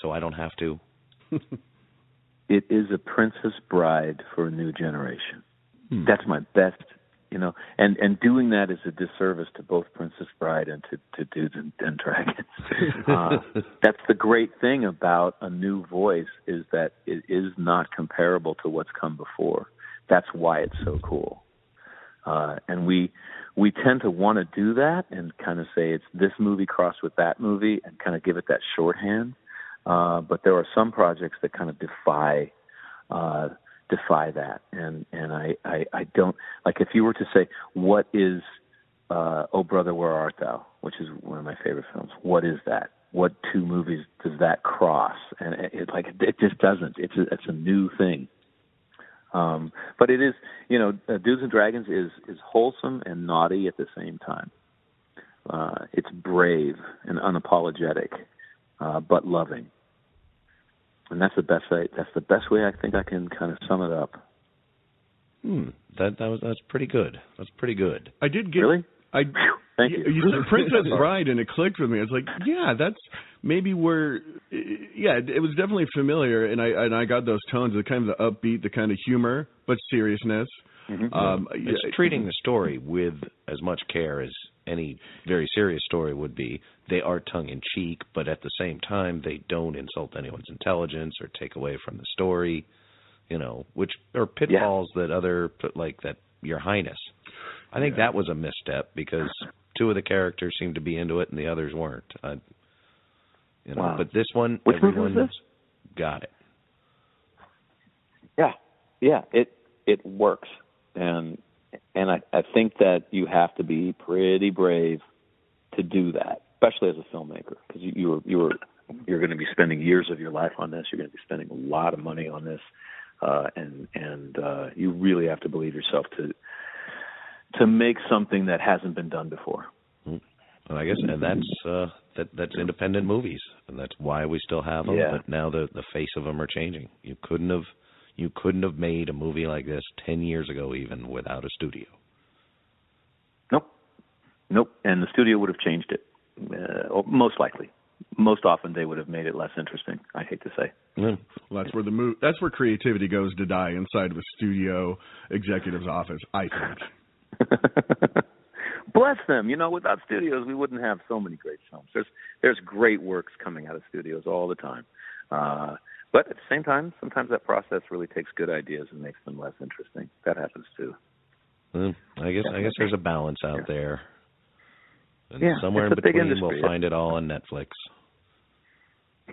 [SPEAKER 1] so I don't have to?
[SPEAKER 3] it is a Princess Bride for a new generation.
[SPEAKER 1] Hmm.
[SPEAKER 3] That's my best, you know, and and doing that is a disservice to both Princess Bride and to, to Dudes and, and Dragons. uh, that's the great thing about a new voice is that it is not comparable to what's come before. That's why it's so cool. Uh, and we we tend to want to do that and kind of say it's this movie crossed with that movie and kind of give it that shorthand. Uh, but there are some projects that kind of defy uh, defy that, and and I, I I don't like if you were to say what is uh, Oh Brother Where Art Thou, which is one of my favorite films. What is that? What two movies does that cross? And it, it like it just doesn't. It's a, it's a new thing. Um, but it is, you know, uh, Dudes and Dragons is is wholesome and naughty at the same time. Uh, it's brave and unapologetic, uh, but loving, and that's the best way. That's the best way I think I can kind of sum it up.
[SPEAKER 1] Hmm. That that was that's pretty good. That's pretty good.
[SPEAKER 4] I did get.
[SPEAKER 3] Really?
[SPEAKER 4] I
[SPEAKER 3] Thank
[SPEAKER 4] you,
[SPEAKER 3] you.
[SPEAKER 4] said Princess Bride, and it clicked with me. I was like, yeah, that's maybe where. Yeah, it was definitely familiar, and I and I got those tones, the kind of the upbeat, the kind of humor, but seriousness.
[SPEAKER 3] Mhm.
[SPEAKER 4] Um,
[SPEAKER 1] It's
[SPEAKER 4] yeah,
[SPEAKER 1] treating the story with as much care as any very serious story would be. They are tongue in cheek, but at the same time, they don't insult anyone's intelligence or take away from the story. You know, which are pitfalls that other put like that. Your Highness, I think
[SPEAKER 4] Yeah.
[SPEAKER 1] that was a misstep because two of the characters seemed to be into it and the others weren't. I, you know,
[SPEAKER 3] Wow.
[SPEAKER 1] but this one,
[SPEAKER 3] Which movie was this?
[SPEAKER 1] got it.
[SPEAKER 3] Yeah, yeah, it it works, and and I I think that you have to be pretty brave to do that, especially as a filmmaker, because you you were you were you're going to be spending years of your life on this. You're going to be spending a lot of money on this, uh, and and uh, you really have to believe yourself to to make something that hasn't been done before.
[SPEAKER 1] And I guess, and that's uh, that that's independent movies, and that's why we still have them.
[SPEAKER 3] Yeah.
[SPEAKER 1] But now the the face of them are changing. You couldn't have you couldn't have made a movie like this ten years ago, even without a studio.
[SPEAKER 3] Nope, nope. And the studio would have changed it, uh, most likely. Most often, they would have made it less interesting. I hate to say.
[SPEAKER 4] Well, that's where the move. That's where creativity goes to die inside of a studio executive's office. I think.
[SPEAKER 3] Bless them. You know, without studios, we wouldn't have so many great films. There's there's great works coming out of studios all the time. Uh, but at the same time, sometimes that process really takes good ideas and makes them less interesting. That happens too.
[SPEAKER 1] Mm. I guess I guess there's a balance out there. And
[SPEAKER 3] Yeah,
[SPEAKER 1] somewhere in between,
[SPEAKER 3] industry.
[SPEAKER 1] we'll find it all on Netflix.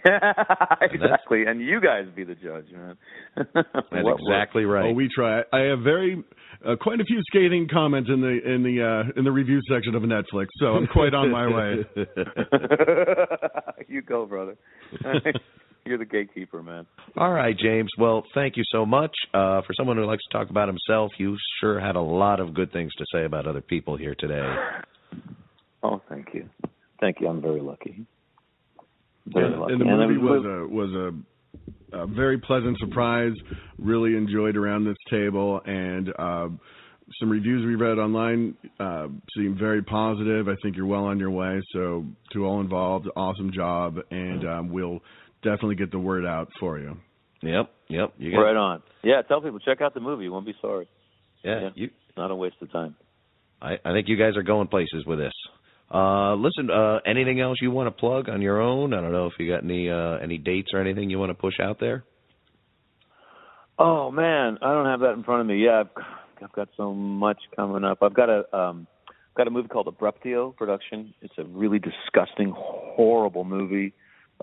[SPEAKER 3] exactly. And you guys be the judge, man.
[SPEAKER 1] That's
[SPEAKER 3] What
[SPEAKER 1] exactly right.
[SPEAKER 4] Oh, we try. I have very uh, quite a few scathing comments in the in the uh, in the review section of Netflix, so I'm quite on my way.
[SPEAKER 3] you go, brother. You're the gatekeeper, man.
[SPEAKER 1] All right, James. Well, thank you so much. Uh, for someone who likes to talk about himself, you sure had a lot of good things to say about other people here today.
[SPEAKER 3] Oh, thank you. Thank you. I'm very lucky. Very
[SPEAKER 4] and, and the movie
[SPEAKER 3] it
[SPEAKER 4] was a was a, a very pleasant surprise. Really enjoyed around this table, and uh, some reviews we read online uh, seem very positive. I think you're well on your way. So to all involved, awesome job, and um, we'll definitely get the word out for you.
[SPEAKER 1] Yep, yep. You got
[SPEAKER 3] right on. Yeah, tell people check out the movie. You won't be sorry.
[SPEAKER 1] yeah.
[SPEAKER 3] Yeah.
[SPEAKER 1] You,
[SPEAKER 3] not a waste of time.
[SPEAKER 1] I, I think you guys are going places with this. Uh, listen, uh, anything else you want to plug on your own? I don't know if you got any uh, any dates or anything you want to push out there.
[SPEAKER 3] Oh man, I don't have that in front of me. Yeah, I've, I've got so much coming up. I've got a um, got a movie called Abruptio production. It's a really disgusting, horrible movie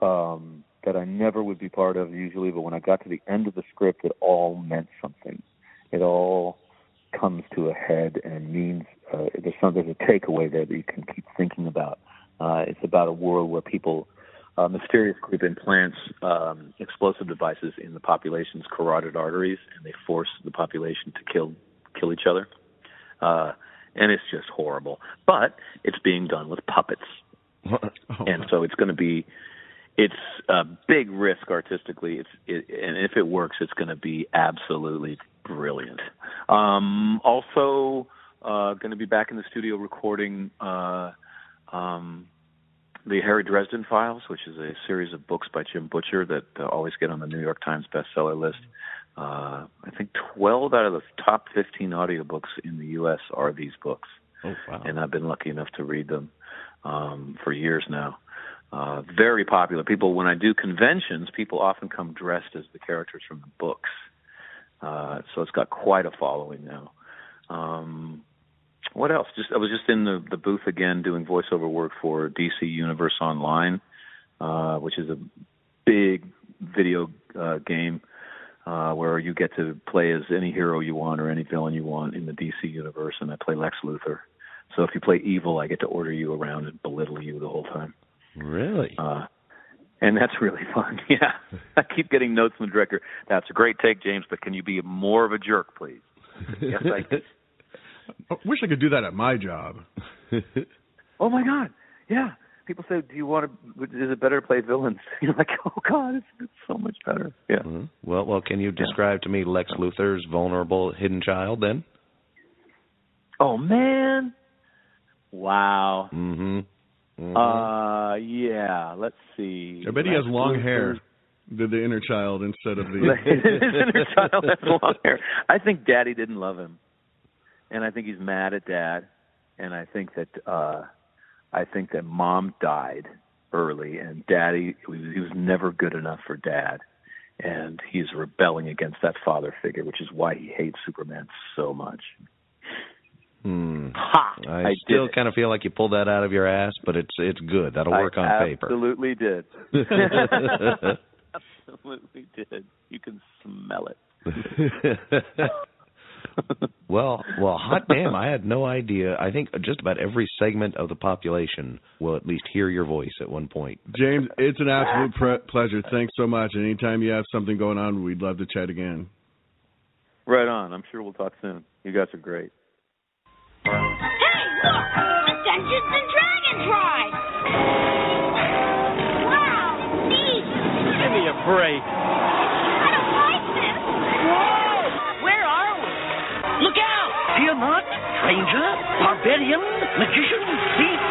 [SPEAKER 3] um, that I never would be part of usually. But when I got to the end of the script, it all meant something. It all comes to a head and means uh, there's some there's a takeaway there that you can keep thinking about. Uh, it's about a world where people a mysterious group implants um, explosive devices in the population's carotid arteries, and they force the population to kill kill each other. Uh, and it's just horrible. But it's being done with puppets,
[SPEAKER 4] Oh,
[SPEAKER 3] and so it's going to be it's a big risk artistically. It's it, and if it works, it's going to be absolutely brilliant. Um, also, uh, going to be back in the studio recording. Uh, um, the Harry Dresden Files, which is a series of books by Jim Butcher that uh, always get on the New York Times bestseller list. Uh, I think 12 out of the top 15 audiobooks in the U.S. are these books,
[SPEAKER 1] Oh wow!
[SPEAKER 3] and I've been lucky enough to read them um, for years now. Uh, very popular. People, when I do conventions, people often come dressed as the characters from the books. Uh, so it's got quite a following now. Um, what else? Just I was just in the the booth again doing voiceover work for DC Universe Online, uh, which is a big video uh, game uh, where you get to play as any hero you want or any villain you want in the DC universe, and I play Lex Luthor. So if you play evil, I get to order you around and belittle you the whole time.
[SPEAKER 1] Really?
[SPEAKER 3] Uh, and that's really fun. Yeah, I keep getting notes from the director. That's a great take, James, but can you be more of a jerk, please? yes, I.
[SPEAKER 4] I wish I could do that at my job.
[SPEAKER 3] Oh my God, yeah. People say, "Do you want to? Is it better to play villains?" You're like, "Oh God, it's, it's so much better." Yeah.
[SPEAKER 1] Mhm. Well, well, can you describe to me Lex Luthor's vulnerable hidden child then?
[SPEAKER 3] Oh man. Wow.
[SPEAKER 1] Mm-hmm. mm-hmm.
[SPEAKER 3] Uh, yeah. Let's see.
[SPEAKER 4] I bet he has long
[SPEAKER 3] Luthor-
[SPEAKER 4] hair. The, the inner child instead of the.
[SPEAKER 3] His inner child has long hair. I think Daddy didn't love him, and I think he's mad at Dad, and I think that uh I think that Mom died early, and Daddy he was, never good enough for Dad, and he's rebelling against that father figure, which is why he hates Superman so much.
[SPEAKER 1] Hmm.
[SPEAKER 3] Ha!
[SPEAKER 1] I,
[SPEAKER 3] I
[SPEAKER 1] still kind of feel like you pulled that out of your ass, but it's it's good. That'll work
[SPEAKER 3] I
[SPEAKER 1] on paper.
[SPEAKER 3] Absolutely did. absolutely did. You can smell it.
[SPEAKER 1] well, well, hot damn! I had no idea. I think just about every segment of the population will at least hear your voice at one point.
[SPEAKER 4] James, it's an absolute pre- pleasure. Thanks so much. And anytime you have something going on, we'd love to chat again.
[SPEAKER 3] Right on. I'm sure we'll talk soon. You guys are great.
[SPEAKER 5] Hey, look! A Dungeons and Dragons ride! Wow, neat!
[SPEAKER 6] Give me a break. Out! Fear stranger, barbarian, magician, thief,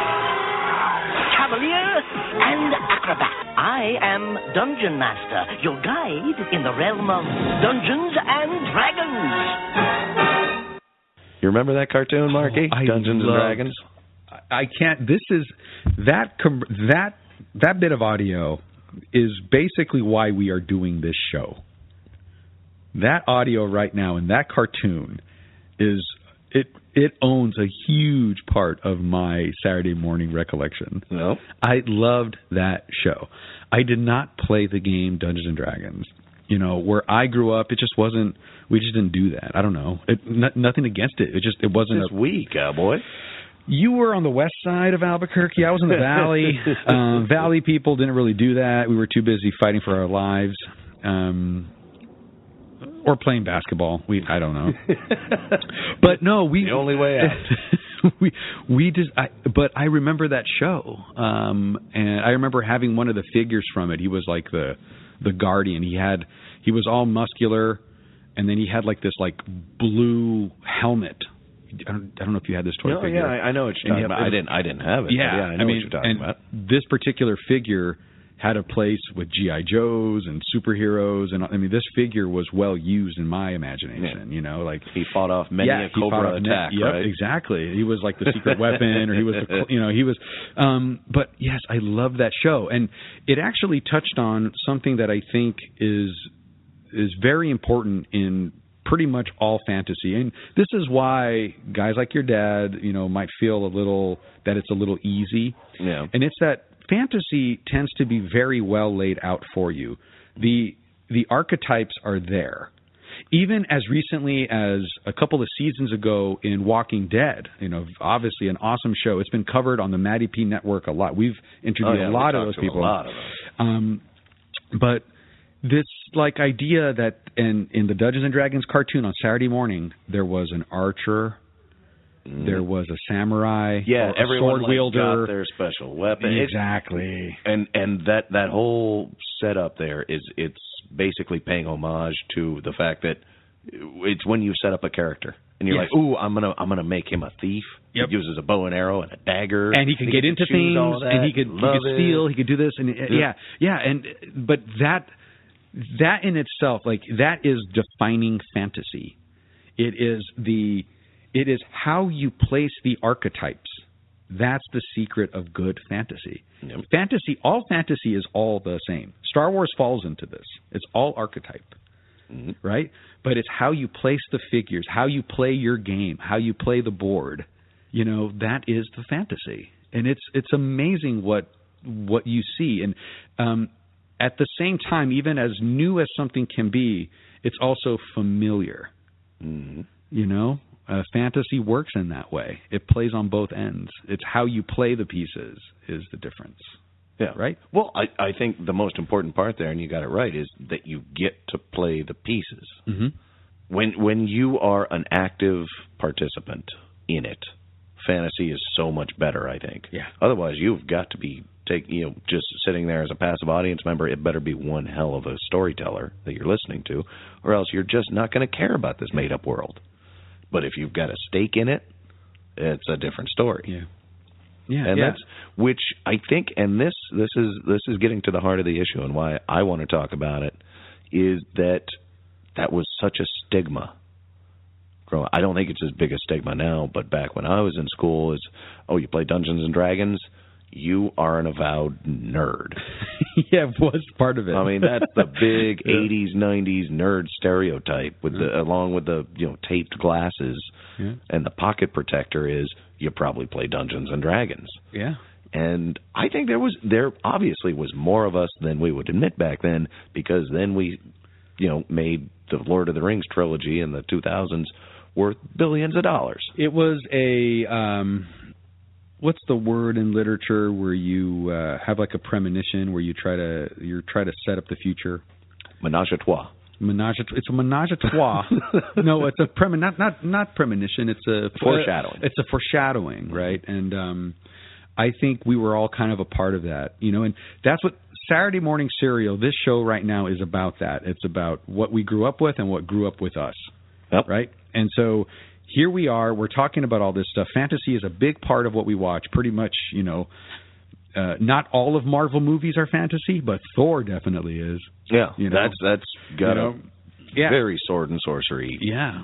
[SPEAKER 6] cavalier, and acrobat. I am Dungeon Master, your guide in the realm of Dungeons and Dragons.
[SPEAKER 1] You remember that cartoon, Marky?
[SPEAKER 2] Oh, I
[SPEAKER 1] Dungeons and Dragons.
[SPEAKER 2] I can't. This is that that that bit of audio is basically why we are doing this show. That audio right now in that cartoon is it it owns a huge part of my Saturday morning recollection.
[SPEAKER 1] No.
[SPEAKER 2] I loved that show. I did not play the game Dungeons and Dragons. You know, where I grew up, it just wasn't. We just didn't do that. I don't know. It, n- nothing against it. It just it wasn't
[SPEAKER 1] This
[SPEAKER 2] a
[SPEAKER 1] week, cowboy.
[SPEAKER 2] you were on the west side of Albuquerque. I was in the valley. um, valley people didn't really do that. We were too busy fighting for our lives, um, or playing basketball. We I don't know. But no, we
[SPEAKER 1] The only way out.
[SPEAKER 2] we we just I, but I remember that show. Um and I remember having one of the figures from it. He was like the the guardian. He had he was all muscular and then he had like this like blue helmet. I don't, I don't know if you had this toy
[SPEAKER 1] No,
[SPEAKER 2] figure.
[SPEAKER 1] yeah, I, I know what you're talking
[SPEAKER 2] you
[SPEAKER 1] about. I didn't. I didn't have it.
[SPEAKER 2] yeah,
[SPEAKER 1] yeah, I know
[SPEAKER 2] mean,
[SPEAKER 1] what you're talking
[SPEAKER 2] and
[SPEAKER 1] about.
[SPEAKER 2] This particular figure had a place with GI Joes and superheroes, and I mean, this figure was well used in my imagination. You know, like
[SPEAKER 1] He fought off many
[SPEAKER 2] yeah,
[SPEAKER 1] a Cobra attack,
[SPEAKER 2] net- yep,
[SPEAKER 1] right?
[SPEAKER 2] Exactly. He was like the secret weapon, or he was, the, you know, he was. Um, but yes, I love that show, and it actually touched on something that I think is is very important in pretty much all fantasy, and this is why guys like your dad, you know, might feel a little that it's a little easy,
[SPEAKER 1] Yeah.
[SPEAKER 2] and it's that fantasy tends to be very well laid out for you. The the archetypes are there. Even as recently as a couple of seasons ago in Walking Dead, you know, obviously an awesome show. It's been covered on the Matty P network a lot. We've interviewed
[SPEAKER 1] Oh, yeah,
[SPEAKER 2] a
[SPEAKER 1] we
[SPEAKER 2] lot of
[SPEAKER 1] talked
[SPEAKER 2] those people.
[SPEAKER 1] A lot of them.
[SPEAKER 2] Um, but this like idea that in in the Dungeons and Dragons cartoon on Saturday morning there was an archer, there was a samurai.
[SPEAKER 1] Yeah,
[SPEAKER 2] a
[SPEAKER 1] everyone
[SPEAKER 2] sword
[SPEAKER 1] like,
[SPEAKER 2] wielder.
[SPEAKER 1] their special weapon.
[SPEAKER 2] Exactly.
[SPEAKER 1] and and that that whole setup there is it's basically paying homage to the fact that it's when you set up a character and you're
[SPEAKER 2] Yes.
[SPEAKER 1] like, ooh, I'm gonna I'm gonna make him a thief.
[SPEAKER 2] Yep.
[SPEAKER 1] He uses a bow and arrow and a dagger,
[SPEAKER 2] and he could get into things and he could he could
[SPEAKER 1] it.
[SPEAKER 2] steal he could do this and uh, yeah yeah and but that that in itself like that is defining fantasy it is the it is how you place the archetypes. That's the secret of good fantasy.
[SPEAKER 1] Yep.
[SPEAKER 2] fantasy all fantasy is all the same. Star wars falls into this. It's all archetype
[SPEAKER 1] Mhm.
[SPEAKER 2] right? But it's how you place the figures how you play your game how you play the board. You know that is the fantasy. And it's it's amazing what what you see. And um at the same time even as new as something can be it's also familiar.
[SPEAKER 1] Mhm.
[SPEAKER 2] you know uh, fantasy works in that way it plays on both ends it's how you play the pieces is the difference
[SPEAKER 1] Yeah.
[SPEAKER 2] right
[SPEAKER 1] Well, I I think the most important part there, and you got it right, is that you get to play the pieces.
[SPEAKER 2] mm-hmm.
[SPEAKER 1] when when you are an active participant in it, fantasy is so much better. I think.
[SPEAKER 2] Yeah.
[SPEAKER 1] Otherwise, you've got to be take you know just sitting there as a passive audience member. It better be one hell of a storyteller that you're listening to, or else you're just not going to care about this made up world. But if you've got a stake in it, it's a different story.
[SPEAKER 2] yeah yeah
[SPEAKER 1] and
[SPEAKER 2] yeah.
[SPEAKER 1] that's which I think, and this this is this is getting to the heart of the issue, and why I want to talk about it is that that was such a stigma. Growing, I don't think it's as big a stigma now, but back when I was in school, is oh, you play Dungeons and Dragons, you are an avowed nerd.
[SPEAKER 2] yeah it was part of it
[SPEAKER 1] I mean, that's the big
[SPEAKER 2] Yeah.
[SPEAKER 1] '80s, '90s nerd stereotype, with the along with the you know taped glasses
[SPEAKER 2] yeah
[SPEAKER 1] and the pocket protector is you probably play Dungeons and Dragons
[SPEAKER 2] yeah
[SPEAKER 1] and I think there was there obviously was more of us than we would admit back then because then we you know made the Lord of the Rings trilogy in the 2000s worth billions of dollars.
[SPEAKER 2] It was a um what's the word in literature where you uh have like a premonition where you try to you try to set up the future.
[SPEAKER 1] Menage a trois.
[SPEAKER 2] Menage a, it's a menage a trois. no, it's a premon not not not premonition, it's a
[SPEAKER 1] Foreshadowing.
[SPEAKER 2] It's a foreshadowing, right? And um I think we were all kind of a part of that, you know, and that's what Saturday Morning Cereal, this show right now is about that. It's about what we grew up with and what grew up with us
[SPEAKER 1] Yep.
[SPEAKER 2] right? And so here we are. We're talking about all this stuff. Fantasy is a big part of what we watch. Pretty much, you know, uh, not all of Marvel movies are fantasy, but Thor definitely is.
[SPEAKER 1] Yeah,
[SPEAKER 2] You know,
[SPEAKER 1] that's that's got
[SPEAKER 2] you know,
[SPEAKER 1] a
[SPEAKER 2] yeah,
[SPEAKER 1] very sword and sorcery
[SPEAKER 2] yeah.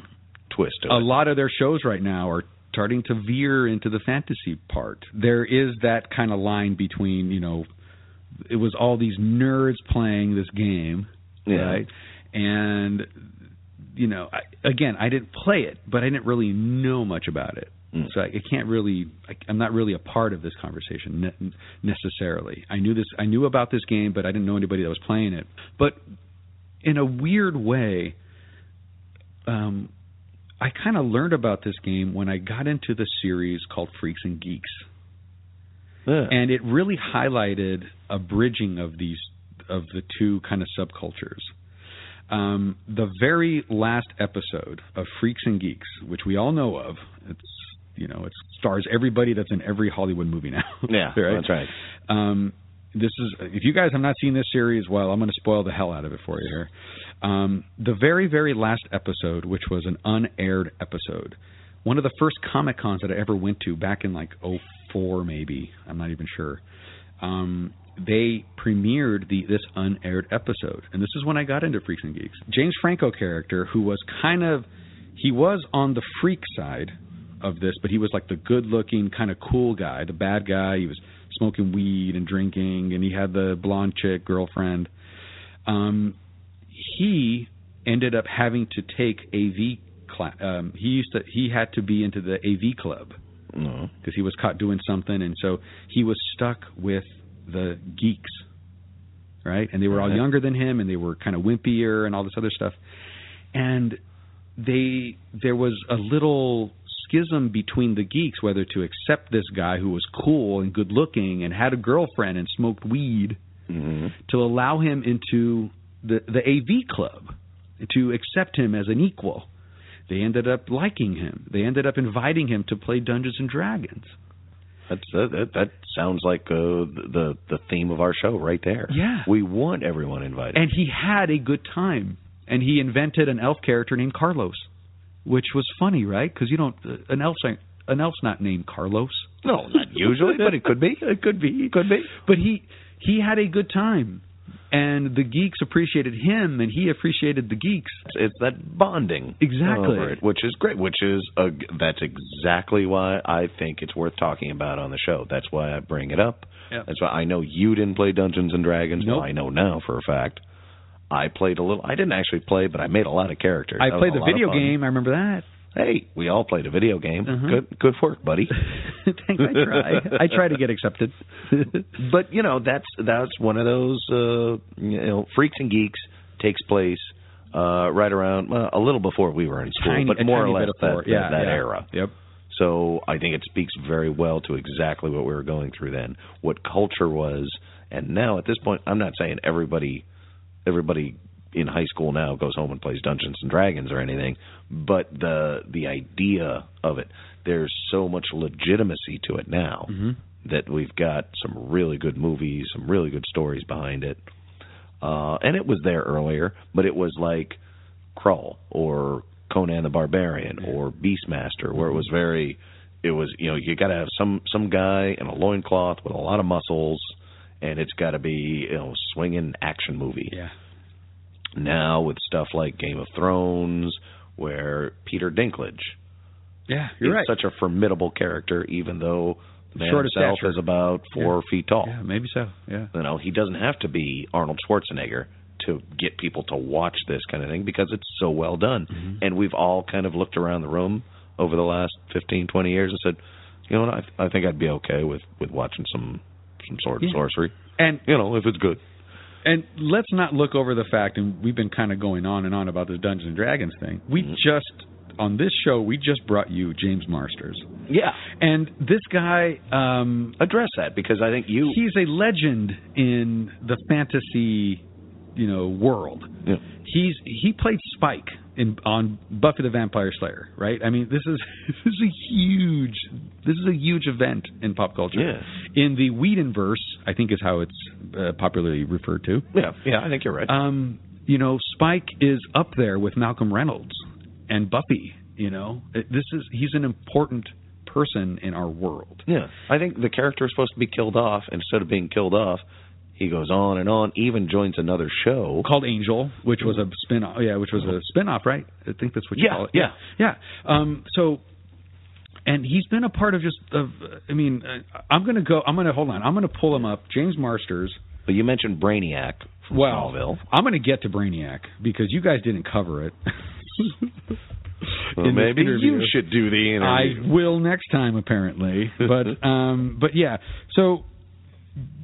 [SPEAKER 1] twist to
[SPEAKER 2] A
[SPEAKER 1] it.
[SPEAKER 2] lot of their shows right now are starting to veer into the fantasy part. There is that kind of line between, you know, it was all these nerds playing this game,
[SPEAKER 1] Yeah.
[SPEAKER 2] right? And you know, I, again, I didn't play it, but I didn't really know much about it.
[SPEAKER 1] Mm.
[SPEAKER 2] So I, I can't really, I, I'm not really a part of this conversation ne- necessarily. I knew this, I knew about this game, but I didn't know anybody that was playing it. But in a weird way, um, I kind of learned about this game when I got into the series called Freaks and Geeks
[SPEAKER 1] Yeah.
[SPEAKER 2] and it really highlighted a bridging of these of the two kind of subcultures. Um, the very last episode of Freaks and Geeks, which we all know of, it's you know it stars everybody that's in every Hollywood movie now.
[SPEAKER 1] Yeah,
[SPEAKER 2] right?
[SPEAKER 1] that's right.
[SPEAKER 2] Um, this is if you guys have not seen this series, well, I'm going to spoil the hell out of it for you here. Um, the very very last episode, which was an unaired episode, one of the first Comic Cons that I ever went to back in like '04 maybe. I'm not even sure. Um, they premiered the this unaired episode, and this is when I got into Freaks and Geeks. James Franco character, who was kind of he was on the freak side of this, but he was like the good-looking, kind of cool guy, the bad guy. He was smoking weed and drinking, and he had the blonde chick girlfriend. Um, he ended up having to take AV class. Um, he used to he had to be into the AV club
[SPEAKER 1] No.
[SPEAKER 2] because he was caught doing something, and so he was stuck with the geeks, right? And they were all younger than him, and they were kind of wimpier and all this other stuff. And they there was a little schism between the geeks whether to accept this guy who was cool and good looking and had a girlfriend and smoked weed
[SPEAKER 1] hmm
[SPEAKER 2] to allow him into the the AV club to accept him as an equal. They ended up liking him. They ended up inviting him to play Dungeons and Dragons.
[SPEAKER 1] That's uh, that. That sounds like uh, the the theme of our show right there.
[SPEAKER 2] Yeah.
[SPEAKER 1] we want everyone invited.
[SPEAKER 2] And he had a good time. And he invented an elf character named Carlos, which was funny, right? Because you don't uh, an elf an elf's not named Carlos.
[SPEAKER 1] no, not usually, but it could be.
[SPEAKER 2] It could be.
[SPEAKER 1] It could be.
[SPEAKER 2] But he he had a good time. And the geeks appreciated him and he appreciated the geeks.
[SPEAKER 1] It's that bonding uh,
[SPEAKER 2] Exactly.
[SPEAKER 1] over it, which is great. Which is a, that's exactly why I think it's worth talking about on the show. That's why I bring it up.
[SPEAKER 2] Yep.
[SPEAKER 1] That's why I know you didn't play Dungeons and Dragons.
[SPEAKER 2] Nope.
[SPEAKER 1] I know now for a fact. I played a little. I didn't actually play, but I made a lot of characters.
[SPEAKER 2] I
[SPEAKER 1] That
[SPEAKER 2] played the video game. I remember that.
[SPEAKER 1] Hey, we all played a video game.
[SPEAKER 2] Uh-huh.
[SPEAKER 1] Good, good work, buddy.
[SPEAKER 2] Thanks. I try. I try to get accepted.
[SPEAKER 1] but you know that's that's one of those uh you know freaks and geeks takes place uh right around well, a little before we were in school
[SPEAKER 2] Tiny-
[SPEAKER 1] but more or less that, that,
[SPEAKER 2] Yeah,
[SPEAKER 1] that
[SPEAKER 2] yeah.
[SPEAKER 1] era
[SPEAKER 2] Yep.
[SPEAKER 1] so i think it speaks very well to exactly what we were going through then what culture was and now at this point i'm not saying everybody everybody in high school now goes home and plays Dungeons and Dragons or anything, but the the idea of it, there's so much legitimacy to it now
[SPEAKER 2] Mhm.
[SPEAKER 1] that we've got some really good movies, some really good stories behind it. Uh, and it was there earlier, but it was like Krull or Conan the Barbarian or Beastmaster, where it was very, it was you know you got to have some some guy in a loincloth with a lot of muscles, and it's got to be you know swinging action movie.
[SPEAKER 2] Yeah.
[SPEAKER 1] Now with stuff like Game of Thrones, where Peter Dinklage
[SPEAKER 2] Yeah,
[SPEAKER 1] is
[SPEAKER 2] you're right.
[SPEAKER 1] such a formidable character, even though the man
[SPEAKER 2] Short
[SPEAKER 1] himself
[SPEAKER 2] stature.
[SPEAKER 1] is about four feet tall.
[SPEAKER 2] Yeah, maybe so. Yeah.
[SPEAKER 1] You know, he doesn't have to be Arnold Schwarzenegger to get people to watch this kind of thing because it's so well done.
[SPEAKER 2] Mm-hmm.
[SPEAKER 1] And we've all kind of looked around the room over the last fifteen, twenty years and said, you know what, I, I think I'd be okay with with watching some some sword and sorcery.
[SPEAKER 2] And
[SPEAKER 1] You know, if it's good.
[SPEAKER 2] And let's not look over the fact, and we've been kind of going on and on about this Dungeons and Dragons thing. We
[SPEAKER 1] Mhm.
[SPEAKER 2] just on this show we just brought you James Marsters,
[SPEAKER 1] Yeah.
[SPEAKER 2] and this guy, um,
[SPEAKER 1] Address that because I think you
[SPEAKER 2] he's a legend in the fantasy, you know, world.
[SPEAKER 1] Yeah.
[SPEAKER 2] He's he played Spike in on Buffy the Vampire Slayer, right? I mean, this is this is a huge this is a huge event in pop culture.
[SPEAKER 1] Yeah.
[SPEAKER 2] In the Whedonverse, I think is how it's uh, popularly referred to.
[SPEAKER 1] Yeah, yeah, I think you're right.
[SPEAKER 2] Um, you know, Spike is up there with Malcolm Reynolds and Buffy. You know, this is he's an important person in our world.
[SPEAKER 1] Yeah, I think the character is supposed to be killed off. Instead of being killed off, he goes on and on. Even joins another show.
[SPEAKER 2] called Angel, which was a spin off. Yeah, which was a spin off, right? I think that's what you
[SPEAKER 1] Yeah,
[SPEAKER 2] call it.
[SPEAKER 1] yeah.
[SPEAKER 2] yeah. Um, so, and he's been a part of just of. I mean, uh, I'm gonna go. I'm gonna hold on. I'm gonna pull him up. James Marsters.
[SPEAKER 1] But you mentioned Brainiac from
[SPEAKER 2] Well,
[SPEAKER 1] Smallville.
[SPEAKER 2] I'm gonna get to Brainiac because you guys didn't cover it.
[SPEAKER 1] Well, maybe you should do the interview.
[SPEAKER 2] I will next time, apparently. But um, but yeah. So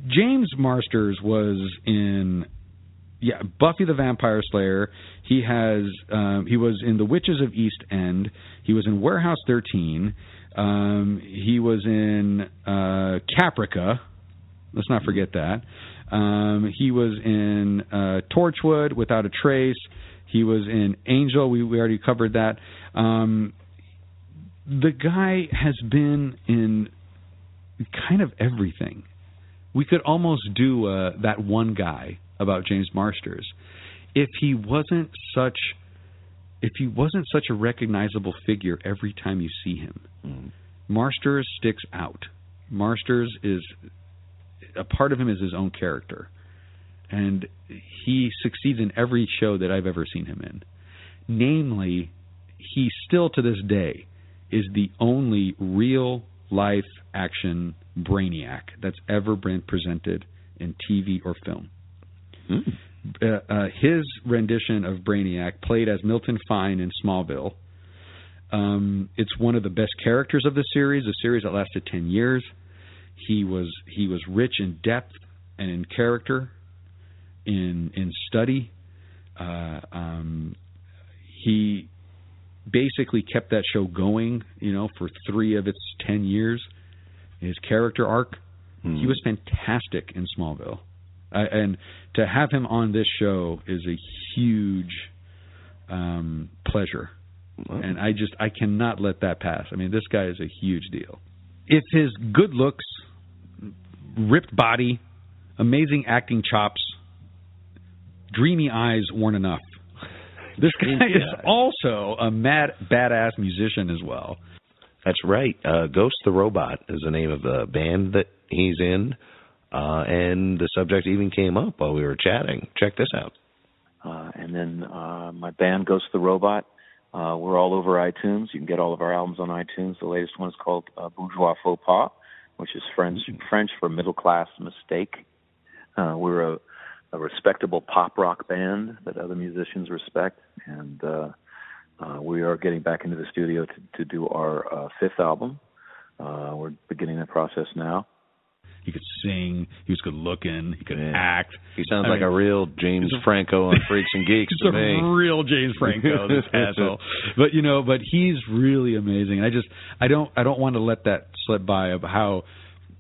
[SPEAKER 2] James Marsters was in yeah Buffy the Vampire Slayer. He has um, he was in The Witches of East End. He was in Warehouse 13. Um, he was in uh, Caprica. Let's not forget that. Um, he was in uh, Torchwood, Without a Trace. He was in Angel. We, we already covered that. Um, the guy has been in kind of everything. We could almost do uh, that one guy about James Marsters if he wasn't such if he wasn't such a recognizable figure every time you see him.
[SPEAKER 1] Mm.
[SPEAKER 2] Marsters sticks out. Marsters is a part of him is his own character, and he succeeds in every show that I've ever seen him in. Namely, he still to this day is the only real life action Brainiac that's ever been presented in TV or film.
[SPEAKER 1] Mm.
[SPEAKER 2] Uh, uh, his rendition of Brainiac, played as Milton Fine in Smallville, um, it's one of the best characters of the series. A series that lasted ten years. He was he was rich in depth and in character, in in study. Uh, um, he basically kept that show going, you know, for three of its ten years. His character arc,
[SPEAKER 1] Mm.
[SPEAKER 2] he was fantastic in Smallville, uh, and to have him on this show is a huge um, pleasure.
[SPEAKER 1] Well,
[SPEAKER 2] And I just I cannot let that pass. I mean, this guy is a huge deal. If his good looks, ripped body, amazing acting chops, dreamy eyes weren't enough, this guy is also a mad badass musician as well.
[SPEAKER 1] That's right. Uh, Ghost the Robot is the name of the band that he's in, uh, and the subject even came up while we were chatting. Check this out.
[SPEAKER 3] Uh, and then uh, my band Ghost the Robot. Uh, we're all over iTunes. You can get all of our albums on iTunes. The latest one is called uh, Bourgeois Faux Pas, which is French French for middle class mistake. Uh, we're a, a respectable pop rock band that other musicians respect, and uh, uh, we are getting back into the studio to, to do our uh, fifth album. Uh, we're beginning that process now.
[SPEAKER 2] He could sing. He was good looking. He could
[SPEAKER 1] Yeah.
[SPEAKER 2] act.
[SPEAKER 1] He sounds
[SPEAKER 2] I
[SPEAKER 1] like
[SPEAKER 2] mean,
[SPEAKER 1] a real James
[SPEAKER 2] a-
[SPEAKER 1] Franco on Freaks and Geeks
[SPEAKER 2] It's
[SPEAKER 1] to
[SPEAKER 2] a
[SPEAKER 1] me.
[SPEAKER 2] real James Franco, this asshole. But you know, but he's really amazing. I just I don't I don't want to let that slip by of how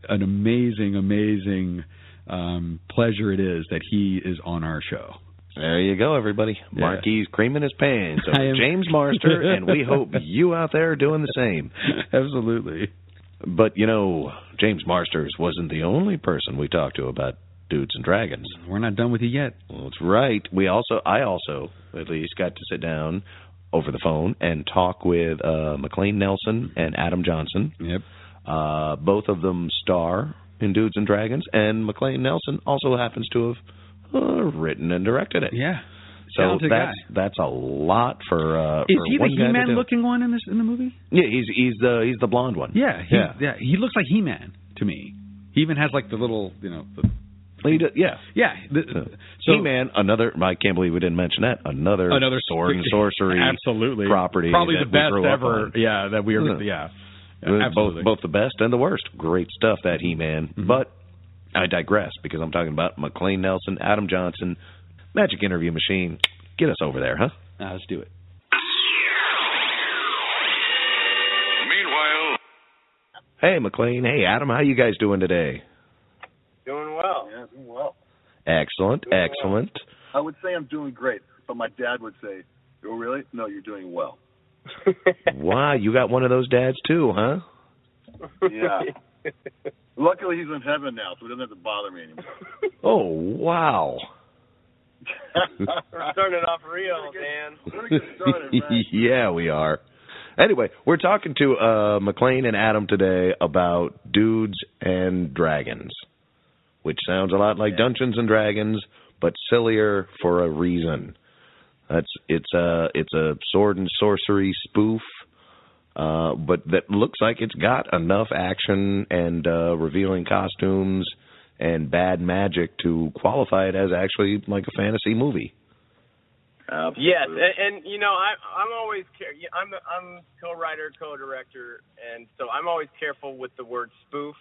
[SPEAKER 2] an amazing, amazing um pleasure it is that he is on our show.
[SPEAKER 1] There you go, everybody.
[SPEAKER 2] Yeah.
[SPEAKER 1] Marquis creaming his pants over
[SPEAKER 2] am-
[SPEAKER 1] James Marster, and we hope you out there are doing the same.
[SPEAKER 2] Absolutely.
[SPEAKER 1] But you know, James Marsters wasn't the only person we talked to about Dudes and Dragons.
[SPEAKER 2] We're not done with you yet.
[SPEAKER 1] Well, that's right. We also, I also, at least, got to sit down over the phone and talk with uh, Maclain Nelson and Adam Johnson.
[SPEAKER 2] Yep.
[SPEAKER 1] Uh, both of them star in Dudes and Dragons, and Maclain Nelson also happens to have uh, written and directed it.
[SPEAKER 2] Yeah.
[SPEAKER 1] so that's
[SPEAKER 2] guy.
[SPEAKER 1] that's a lot for. Uh,
[SPEAKER 2] Is
[SPEAKER 1] for
[SPEAKER 2] he the He-Man looking one in this in the movie?
[SPEAKER 1] Yeah, he's he's the he's the blonde one.
[SPEAKER 2] Yeah, he,
[SPEAKER 1] Yeah.
[SPEAKER 2] yeah. He looks like He-Man to me. He even has like the little, you know, the,
[SPEAKER 1] yeah.
[SPEAKER 2] yeah. The,
[SPEAKER 1] So, He-Man, another. I can't believe we didn't mention that. Another
[SPEAKER 2] another
[SPEAKER 1] sword and sorcery.
[SPEAKER 2] absolutely
[SPEAKER 1] property
[SPEAKER 2] probably the best ever. Yeah, that we are.
[SPEAKER 1] Yeah.
[SPEAKER 2] Yeah, absolutely.
[SPEAKER 1] both both the best and the worst. Great stuff that He-Man.
[SPEAKER 2] Mhm.
[SPEAKER 1] But I digress because I'm talking about Maclain Nelson, Adam Johnson, Magic Interview Machine. Get us over there, huh?
[SPEAKER 2] Let's do it.
[SPEAKER 5] Meanwhile,
[SPEAKER 1] Hey, Maclain. Hey, Adam. How you guys doing today?
[SPEAKER 7] Doing well. Yeah, doing well.
[SPEAKER 1] Excellent.
[SPEAKER 7] Doing well.
[SPEAKER 1] Excellent.
[SPEAKER 7] I would say I'm doing great, but my dad would say, "Oh, really? No, you're doing well."
[SPEAKER 1] Wow, you got one of those dads too, huh?
[SPEAKER 7] Yeah. Luckily, he's in heaven now, so he doesn't have to bother me anymore.
[SPEAKER 1] Oh, wow.
[SPEAKER 7] We're starting off real, Dan. We're gonna get started,
[SPEAKER 1] yeah, we are. Anyway, we're talking to uh Maclain and Adam today about Dudes and Dragons, which sounds a lot like
[SPEAKER 7] Yeah.
[SPEAKER 1] Dungeons and Dragons, but sillier for a reason. That's it's a it's a sword and sorcery spoof, uh, but that looks like it's got enough action and uh, revealing costumes and bad magic to qualify it as actually like a fantasy movie.
[SPEAKER 8] Yes, and, and you know I I'm always care. I'm I'm co-writer, co-director, and so I'm always careful with the word spoof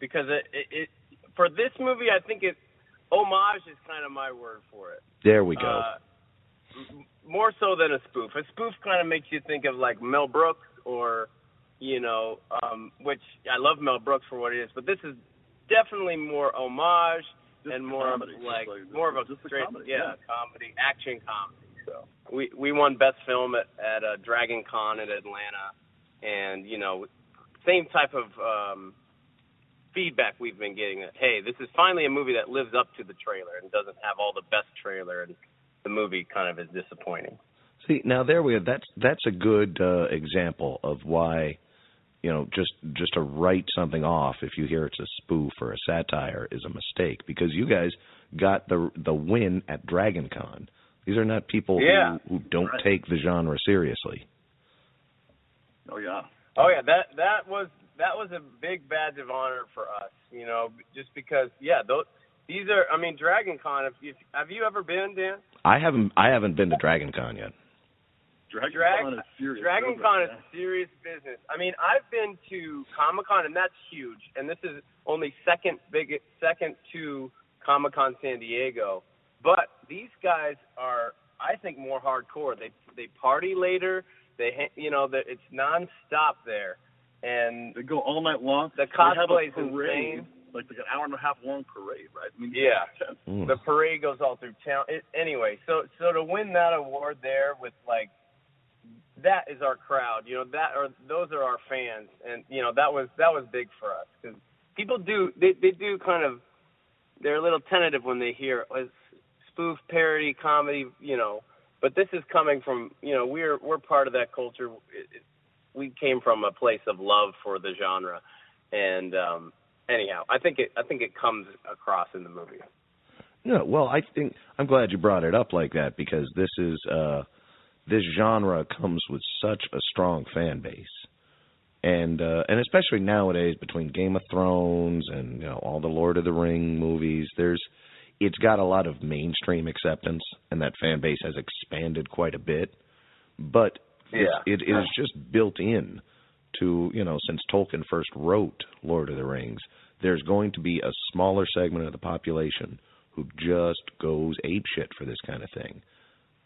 [SPEAKER 8] because it, it, it for this movie I think it homage is kind of my word for it.
[SPEAKER 1] There we go.
[SPEAKER 8] Uh, m- more so than a spoof. A spoof kind of makes you think of like Mel Brooks or you know, um, which I love Mel Brooks for what it is, but this is definitely more homage
[SPEAKER 7] Just
[SPEAKER 8] and more
[SPEAKER 7] comedy,
[SPEAKER 8] of like,
[SPEAKER 7] like-
[SPEAKER 8] more of a
[SPEAKER 7] just a
[SPEAKER 8] straight
[SPEAKER 7] comedy,
[SPEAKER 8] yeah,
[SPEAKER 7] yeah.
[SPEAKER 8] comedy action comedy. So we we won best film at at uh, Dragon Con in Atlanta. and you know, same type of um, feedback we've been getting that hey, this is finally a movie that lives up to the trailer and doesn't have all the best trailer, and the movie kind of is disappointing.
[SPEAKER 1] See, now there we are. That's that's a good uh, example of why, you know, just just to write something off if you hear it's a spoof or a satire is a mistake because you guys got the the win at Dragon Con. These are not people
[SPEAKER 8] Yeah.
[SPEAKER 1] who, who don't
[SPEAKER 4] Right.
[SPEAKER 1] take the genre seriously.
[SPEAKER 4] Oh yeah.
[SPEAKER 8] Oh yeah, that that was that was a big badge of honor for us, you know, just because yeah, those these are I mean Dragon Con. If, if have you ever been, Dan?
[SPEAKER 1] I haven't I haven't been to Dragon Con yet.
[SPEAKER 4] Dragon
[SPEAKER 8] Drag-
[SPEAKER 4] Con is serious.
[SPEAKER 8] Dragon
[SPEAKER 4] business,
[SPEAKER 8] Con is
[SPEAKER 4] man.
[SPEAKER 8] serious business. I mean, I've been to Comic Con and that's huge, and this is only second big second to Comic Con San Diego. But these guys are, I think, more hardcore. They they party later. They ha- you know that it's nonstop there, and
[SPEAKER 4] They go all night long.
[SPEAKER 8] the
[SPEAKER 4] They have a
[SPEAKER 8] cosplay's
[SPEAKER 4] parade,
[SPEAKER 8] insane.
[SPEAKER 4] Like like an hour and a half long parade, right? I mean,
[SPEAKER 8] Yeah.
[SPEAKER 1] Mm.
[SPEAKER 8] the parade goes all through town. It, anyway, so so to win that award there with like that is our crowd, you know that or those are our fans, and you know that was that was big for us because people do they they do kind of they're a little tentative when they hear uh, spoof parody comedy, you know, but this is coming from you know we're we're part of that culture. It, it, we came from a place of love for the genre, and um anyhow, I think it I think it comes across in the movie.
[SPEAKER 1] No, well, I think I'm glad you brought it up like that because this is uh this genre comes with such a strong fan base. And uh and especially nowadays between Game of Thrones and you know all the Lord of the Ring movies, there's it's got a lot of mainstream acceptance and that fan base has expanded quite a bit. But
[SPEAKER 8] Yeah.
[SPEAKER 1] it is just built in to, you know, since Tolkien first wrote Lord of the Rings, there's going to be a smaller segment of the population who just goes apeshit for this kind of thing.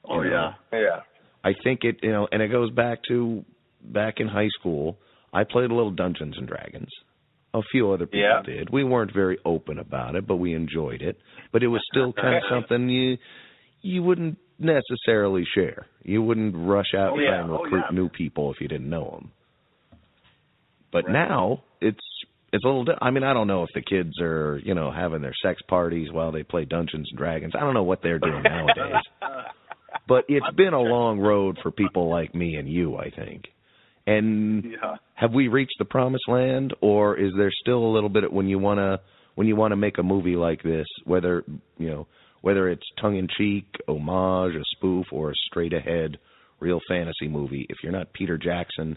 [SPEAKER 4] Oh
[SPEAKER 1] You know?
[SPEAKER 4] yeah.
[SPEAKER 8] Yeah.
[SPEAKER 1] I think it, you know, and it goes back to back in high school. I played a little Dungeons and Dragons. A few other people
[SPEAKER 8] Yeah.
[SPEAKER 1] did. We weren't very open about it, but we enjoyed it. But it was still kind of something you you wouldn't necessarily share. You wouldn't rush out
[SPEAKER 4] Oh,
[SPEAKER 1] and
[SPEAKER 4] yeah.
[SPEAKER 1] and
[SPEAKER 4] Oh,
[SPEAKER 1] recruit
[SPEAKER 4] yeah.
[SPEAKER 1] new people if you didn't know them. But
[SPEAKER 4] Right.
[SPEAKER 1] now it's it's a little. Di- I mean, I don't know if the kids are you know having their sex parties while they play Dungeons and Dragons. I don't know what they're doing nowadays. But it's been a long road for people like me and you, I think. And
[SPEAKER 4] Yeah.
[SPEAKER 1] have we reached the promised land, or is there still a little bit of, when you wanna when you want to make a movie like this, whether you know whether it's tongue in cheek, homage, a spoof, or a straight ahead real fantasy movie? If you're not Peter Jackson,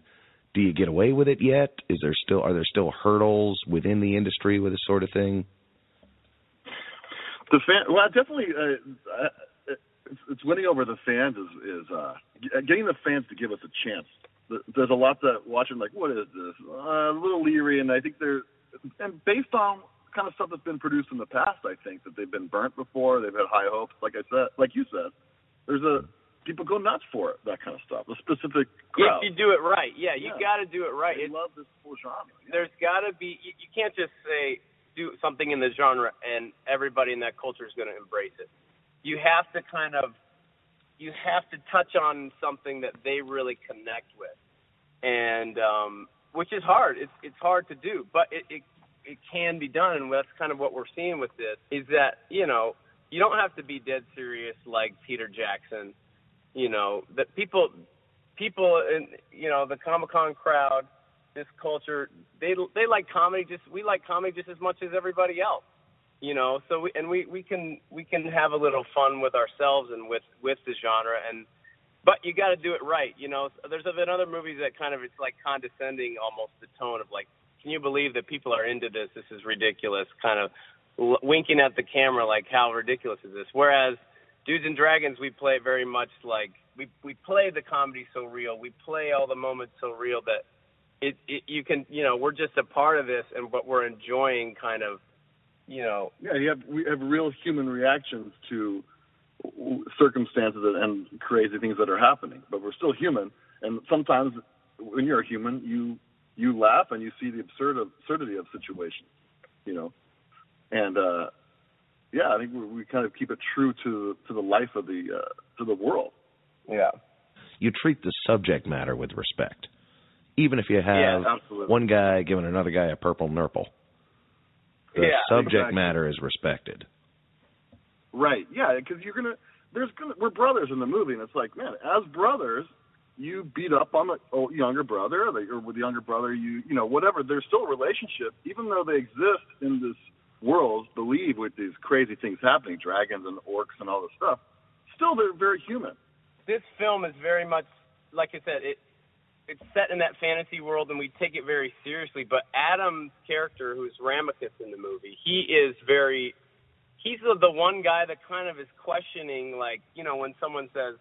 [SPEAKER 1] do you get away with it yet? Is there still are there still hurdles within the industry with this sort of thing?
[SPEAKER 4] The fan, well, definitely, uh, uh, it's, it's winning over the fans is is uh, getting the fans to give us a chance. There's a lot that watching like, what is this? Uh, a little leery, and I think they're and based on kind of stuff that's been produced in the past, I think that they've been burnt before. They've had high hopes, like I said, like you said. There's a people go nuts for it, that kind of stuff. A specific crowd.
[SPEAKER 8] If you do it right, yeah, you
[SPEAKER 4] Yeah.
[SPEAKER 8] got to do it right.
[SPEAKER 4] They love this whole genre. Yeah.
[SPEAKER 8] there's got to be. You, you can't just say do something in the genre and everybody in that culture is going to embrace it. You have to kind of, you have to touch on something that they really connect with, and um, which is hard. It's it's hard to do, but it, it it can be done, and that's kind of what we're seeing with this. Is that you know you don't have to be dead serious like Peter Jackson. You know that people people in you know the Comic Con crowd, this culture, they they like comedy just we like comedy just as much as everybody else. You know, so we and we we can we can have a little fun with ourselves and with with the genre and but you got to do it right. You know, there's been other movies that kind of it's like condescending almost the tone of like, can you believe that people are into this? This is ridiculous. Kind of winking at the camera like, how ridiculous is this? Whereas Dudes and Dragons, we play very much like we we play the comedy so real. We play all the moments so real that it, it you can you know we're just a part of this and but we're enjoying kind of you know
[SPEAKER 4] Yeah, you have we have real human reactions to circumstances and crazy things that are happening, but we're still human. And sometimes, when you're a human, you you laugh and you see the absurd absurdity of situations, you know. And uh yeah, I think we, we kind of keep it true to to the life of the uh, to the world.
[SPEAKER 8] yeah
[SPEAKER 1] you treat the subject matter with respect. even if you have
[SPEAKER 7] Yeah,
[SPEAKER 1] one guy giving another guy a purple nurple. The
[SPEAKER 7] Yeah,
[SPEAKER 1] subject
[SPEAKER 7] exactly.
[SPEAKER 1] matter is respected.
[SPEAKER 7] Right. Yeah, because you're gonna. There's gonna. We're brothers in the movie, and it's like, man, as brothers, you beat up on the oh, younger brother, or, the, or with the younger brother, you you know whatever. There's still a relationship, even though they exist in this world, believe with these crazy things happening, dragons and orcs and all this stuff. Still, they're very human.
[SPEAKER 8] this film is very much like I said, it it's set in that fantasy world and we take it very seriously. But Adam's character, who's Ramachus in the movie, he is very he's the, the one guy that kind of is questioning like, you know, when someone says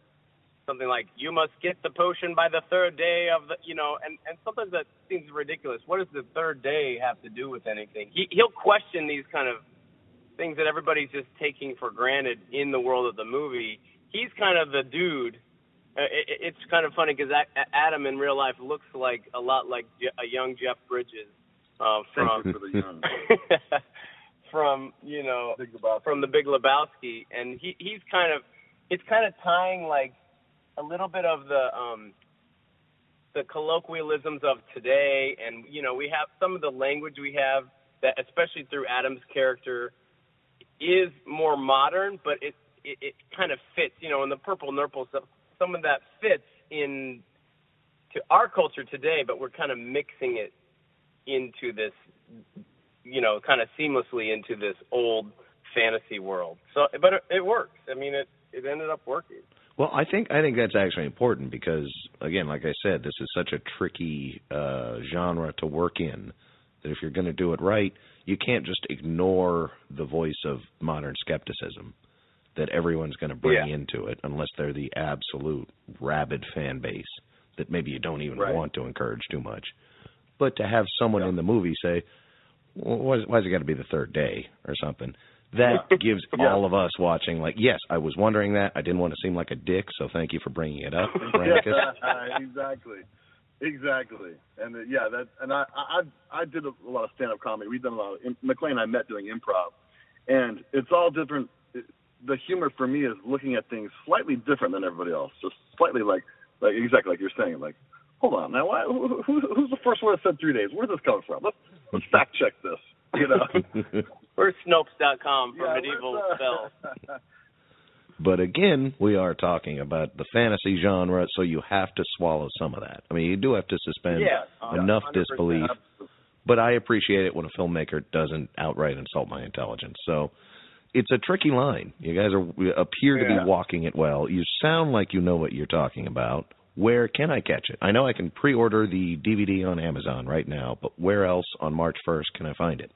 [SPEAKER 8] something like, You must get the potion by the third day of the you know, and, and sometimes that seems ridiculous. What does the third day have to do with anything? He he'll question these kind of things that everybody's just taking for granted in the world of the movie. He's kind of the dude. Uh, it, it- it's kind of funny because Adam in real life looks like a lot like Je- a young Jeff Bridges uh, from
[SPEAKER 7] for the young.
[SPEAKER 8] from you know from the Big Lebowski, and he he's kind of it's kind of tying like a little bit of the um the colloquialisms of today, and you know we have some of the language we have that, especially through Adam's character, is more modern, but it it, it kind of fits. You know, in the purple nurple stuff, some of that fits in to our culture today, but we're kind of mixing it into this, you know, kind of seamlessly into this old fantasy world. So, but it, it works. I mean, it it ended up working.
[SPEAKER 1] Well, I think I think that's actually important because again, like I said, this is such a tricky uh genre to work in that if you're going to do it right, you can't just ignore the voice of modern skepticism that everyone's going to bring
[SPEAKER 8] Yeah.
[SPEAKER 1] into it unless they're the absolute rabid fan base that maybe you don't even
[SPEAKER 7] Right.
[SPEAKER 1] want to encourage too much. But to have someone in the movie say, well, why, why's it got to be the third day or something? That gives
[SPEAKER 7] Yeah.
[SPEAKER 1] all of us watching, like, yes, I was wondering that. I didn't want to seem like a dick, so thank you for bringing it up, Veronicus.
[SPEAKER 7] exactly, exactly, and uh, yeah, that and I I I did a, a lot of stand up comedy. We've done a lot of Maclain and I met doing improv, and it's all different. It, the humor for me is looking at things slightly different than everybody else, just slightly like like exactly like you're saying, like. Hold on now. Why, who, who, who's the first one that said three days? where Where's this coming from? Let's let's fact check this. You know.
[SPEAKER 8] Where's Snopes.com for
[SPEAKER 7] Yeah,
[SPEAKER 8] medieval
[SPEAKER 7] uh,
[SPEAKER 8] spells?
[SPEAKER 1] But again, we are talking about the fantasy genre, so you have to swallow some of that. I mean, you do have to suspend
[SPEAKER 8] Yeah,
[SPEAKER 1] enough
[SPEAKER 7] 100%.
[SPEAKER 1] disbelief. But I appreciate it when a filmmaker doesn't outright insult my intelligence. So it's a tricky line. You guys are appear to
[SPEAKER 7] Yeah.
[SPEAKER 1] be walking it well. You sound like you know what you're talking about. Where can I catch it? I know I can pre-order the DVD on Amazon right now, but where else on March 1st can I find it?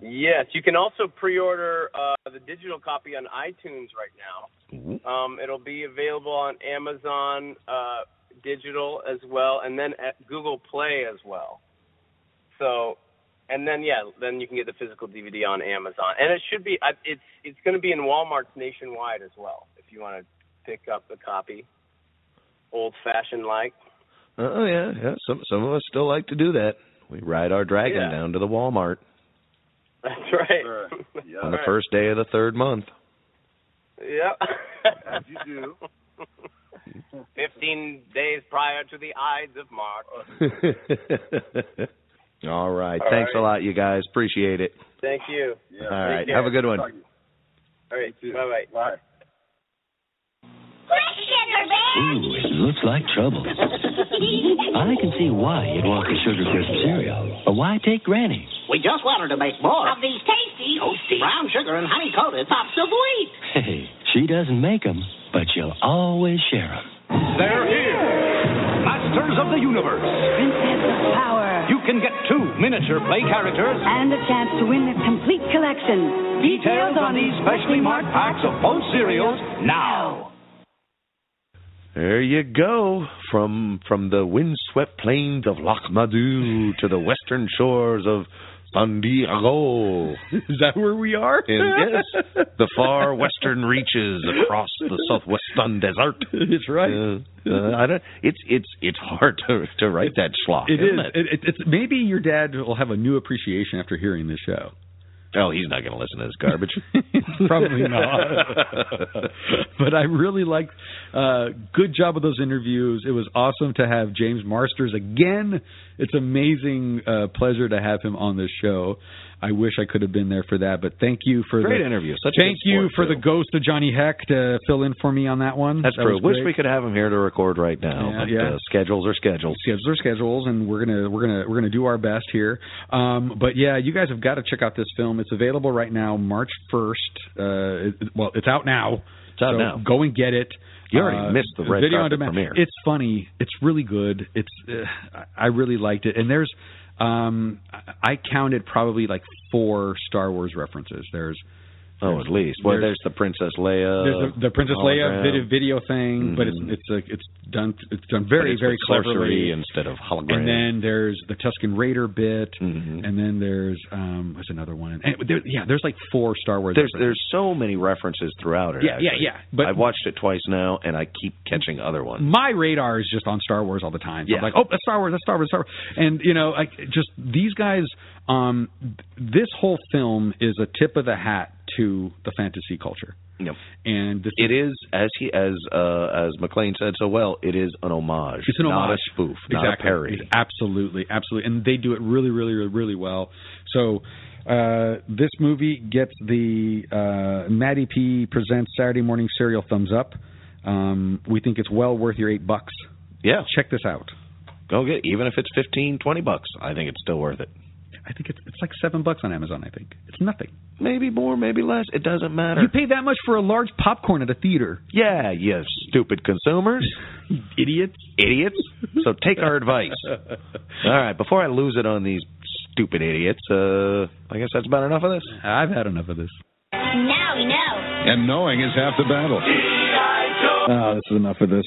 [SPEAKER 8] Yes, you can also pre-order uh, the digital copy on iTunes right now.
[SPEAKER 1] Ooh.
[SPEAKER 8] Um, it'll be available on Amazon uh, digital as well, and then at Google Play as well. So, and then yeah, then you can get the physical DVD on Amazon, and it should be. It's it's going to be in WalMarts nationwide as well. If you want to pick up a copy, old-fashioned like.
[SPEAKER 1] Oh yeah, yeah. Some some of us still like to do that. We ride our dragon
[SPEAKER 8] Yeah.
[SPEAKER 1] down to the Walmart
[SPEAKER 8] That's right.
[SPEAKER 7] Sure. Yeah.
[SPEAKER 1] on the first day of the third month.
[SPEAKER 8] Yep.
[SPEAKER 7] As you do.
[SPEAKER 8] Fifteen days prior to the Ides of March.
[SPEAKER 1] All right.
[SPEAKER 8] All
[SPEAKER 1] Thanks a lot, you guys. Appreciate it.
[SPEAKER 8] Thank you.
[SPEAKER 7] Yeah.
[SPEAKER 1] All right.
[SPEAKER 8] care.
[SPEAKER 1] Have a good one.
[SPEAKER 7] Talk to you.
[SPEAKER 8] All right. Bye bye.
[SPEAKER 7] Bye.
[SPEAKER 9] Ooh, it looks like trouble. I can see why you'd want the Sugar Crisp cereal. But why take Granny?
[SPEAKER 6] We just wanted to make more of these tasty, toasty, brown sugar and honey coated pops of wheat.
[SPEAKER 9] Hey, she doesn't make 'em, but she'll always share 'em.
[SPEAKER 10] They're here. Masters of the Universe.
[SPEAKER 11] Princess of Power.
[SPEAKER 10] You can get two miniature play characters.
[SPEAKER 11] And a chance to win this complete collection.
[SPEAKER 10] Details on these specially marked packs of both cereals now.
[SPEAKER 1] There you go. From from the windswept plains of Lac Madu to the western shores of San Diego.
[SPEAKER 2] Is that where we are?
[SPEAKER 1] And yes, the far western reaches across the southwestern desert.
[SPEAKER 2] It's right.
[SPEAKER 1] Uh, uh, I don't. It's it's it's hard to to write that schlock.
[SPEAKER 2] It is.
[SPEAKER 1] isn't it?
[SPEAKER 2] It, it, it's maybe your dad will have a new appreciation after hearing this show.
[SPEAKER 1] Oh, he's not going to listen to this garbage.
[SPEAKER 2] Probably not. but I really liked. Uh, good job with those interviews. It was awesome to have James Marsters again. It's amazing uh, pleasure to have him on this show. I wish I could have been there for that, but thank you for the
[SPEAKER 1] Great
[SPEAKER 2] the
[SPEAKER 1] interview. Such
[SPEAKER 2] thank you for
[SPEAKER 1] too.
[SPEAKER 2] the ghost of Johnny Heck to fill in for me on that one.
[SPEAKER 1] That's
[SPEAKER 2] That
[SPEAKER 1] true. Wish we could have him here to record right now.
[SPEAKER 2] Yeah,
[SPEAKER 1] but,
[SPEAKER 2] yeah.
[SPEAKER 1] Uh, schedules are schedules.
[SPEAKER 2] schedules are schedules and we're gonna we're gonna we're gonna do our best here um but yeah you guys have got to check out this film it's available right now march 1st uh it, well it's out now
[SPEAKER 1] It's out
[SPEAKER 2] so
[SPEAKER 1] now.
[SPEAKER 2] go and get it
[SPEAKER 1] You already
[SPEAKER 2] Uh,
[SPEAKER 1] missed the red
[SPEAKER 2] video on
[SPEAKER 1] carpet
[SPEAKER 2] demand.
[SPEAKER 1] premiere.
[SPEAKER 2] it's funny it's really good it's uh, i really liked it and there's um i counted probably like four star wars references. There's
[SPEAKER 1] Oh, at least. Well, there's, the Princess Leia.
[SPEAKER 2] there's the, the Princess Leia
[SPEAKER 1] hologram.
[SPEAKER 2] video, video thing, but it's
[SPEAKER 1] Mhm.
[SPEAKER 2] it's a, it's done it's done very
[SPEAKER 1] it's
[SPEAKER 2] very cleverly
[SPEAKER 1] instead of hologram.
[SPEAKER 2] and then there's the Tusken Raider bit,
[SPEAKER 1] Mhm.
[SPEAKER 2] and then there's um, what's another one? And there, yeah, there's like four Star Wars.
[SPEAKER 1] there's
[SPEAKER 2] references.
[SPEAKER 1] there's so many references throughout it.
[SPEAKER 2] Yeah, yeah,
[SPEAKER 1] actually.
[SPEAKER 2] yeah, but-
[SPEAKER 1] I've watched it twice now, and I keep catching other ones.
[SPEAKER 2] my radar is just on Star Wars all the time. So
[SPEAKER 1] Yeah.
[SPEAKER 2] I'm like, oh, that's Star Wars, that's Star Wars, Star Wars, and you know, like just these guys. Um, this whole film is a tip of the hat to the fantasy culture,
[SPEAKER 1] Yep.
[SPEAKER 2] and this
[SPEAKER 1] It is as he as uh, as Maclain said so well. It is an homage.
[SPEAKER 2] It's an homage, not
[SPEAKER 1] a spoof, not a parody.
[SPEAKER 2] Absolutely, absolutely, and they do it really, really, really, really well. So. Uh, this movie gets the uh, Matty P presents Saturday Morning Cereal thumbs up. Um, we think it's well worth your eight bucks.
[SPEAKER 1] Yeah,
[SPEAKER 2] Check this out.
[SPEAKER 1] go get even if it's fifteen, twenty bucks. I think it's still worth it.
[SPEAKER 2] I think it's it's like seven bucks on Amazon. I think it's nothing.
[SPEAKER 1] Maybe more, maybe less. It doesn't matter.
[SPEAKER 2] You pay that much for a large popcorn at a theater.
[SPEAKER 1] yeah, you stupid consumers,
[SPEAKER 2] Idiots.
[SPEAKER 1] idiots. So take our advice. All right, before I lose it on these stupid idiots, uh, I guess that's about enough of this.
[SPEAKER 2] I've had enough of this.
[SPEAKER 12] Now we know.
[SPEAKER 10] And knowing is half the battle.
[SPEAKER 2] Oh, this is enough of this.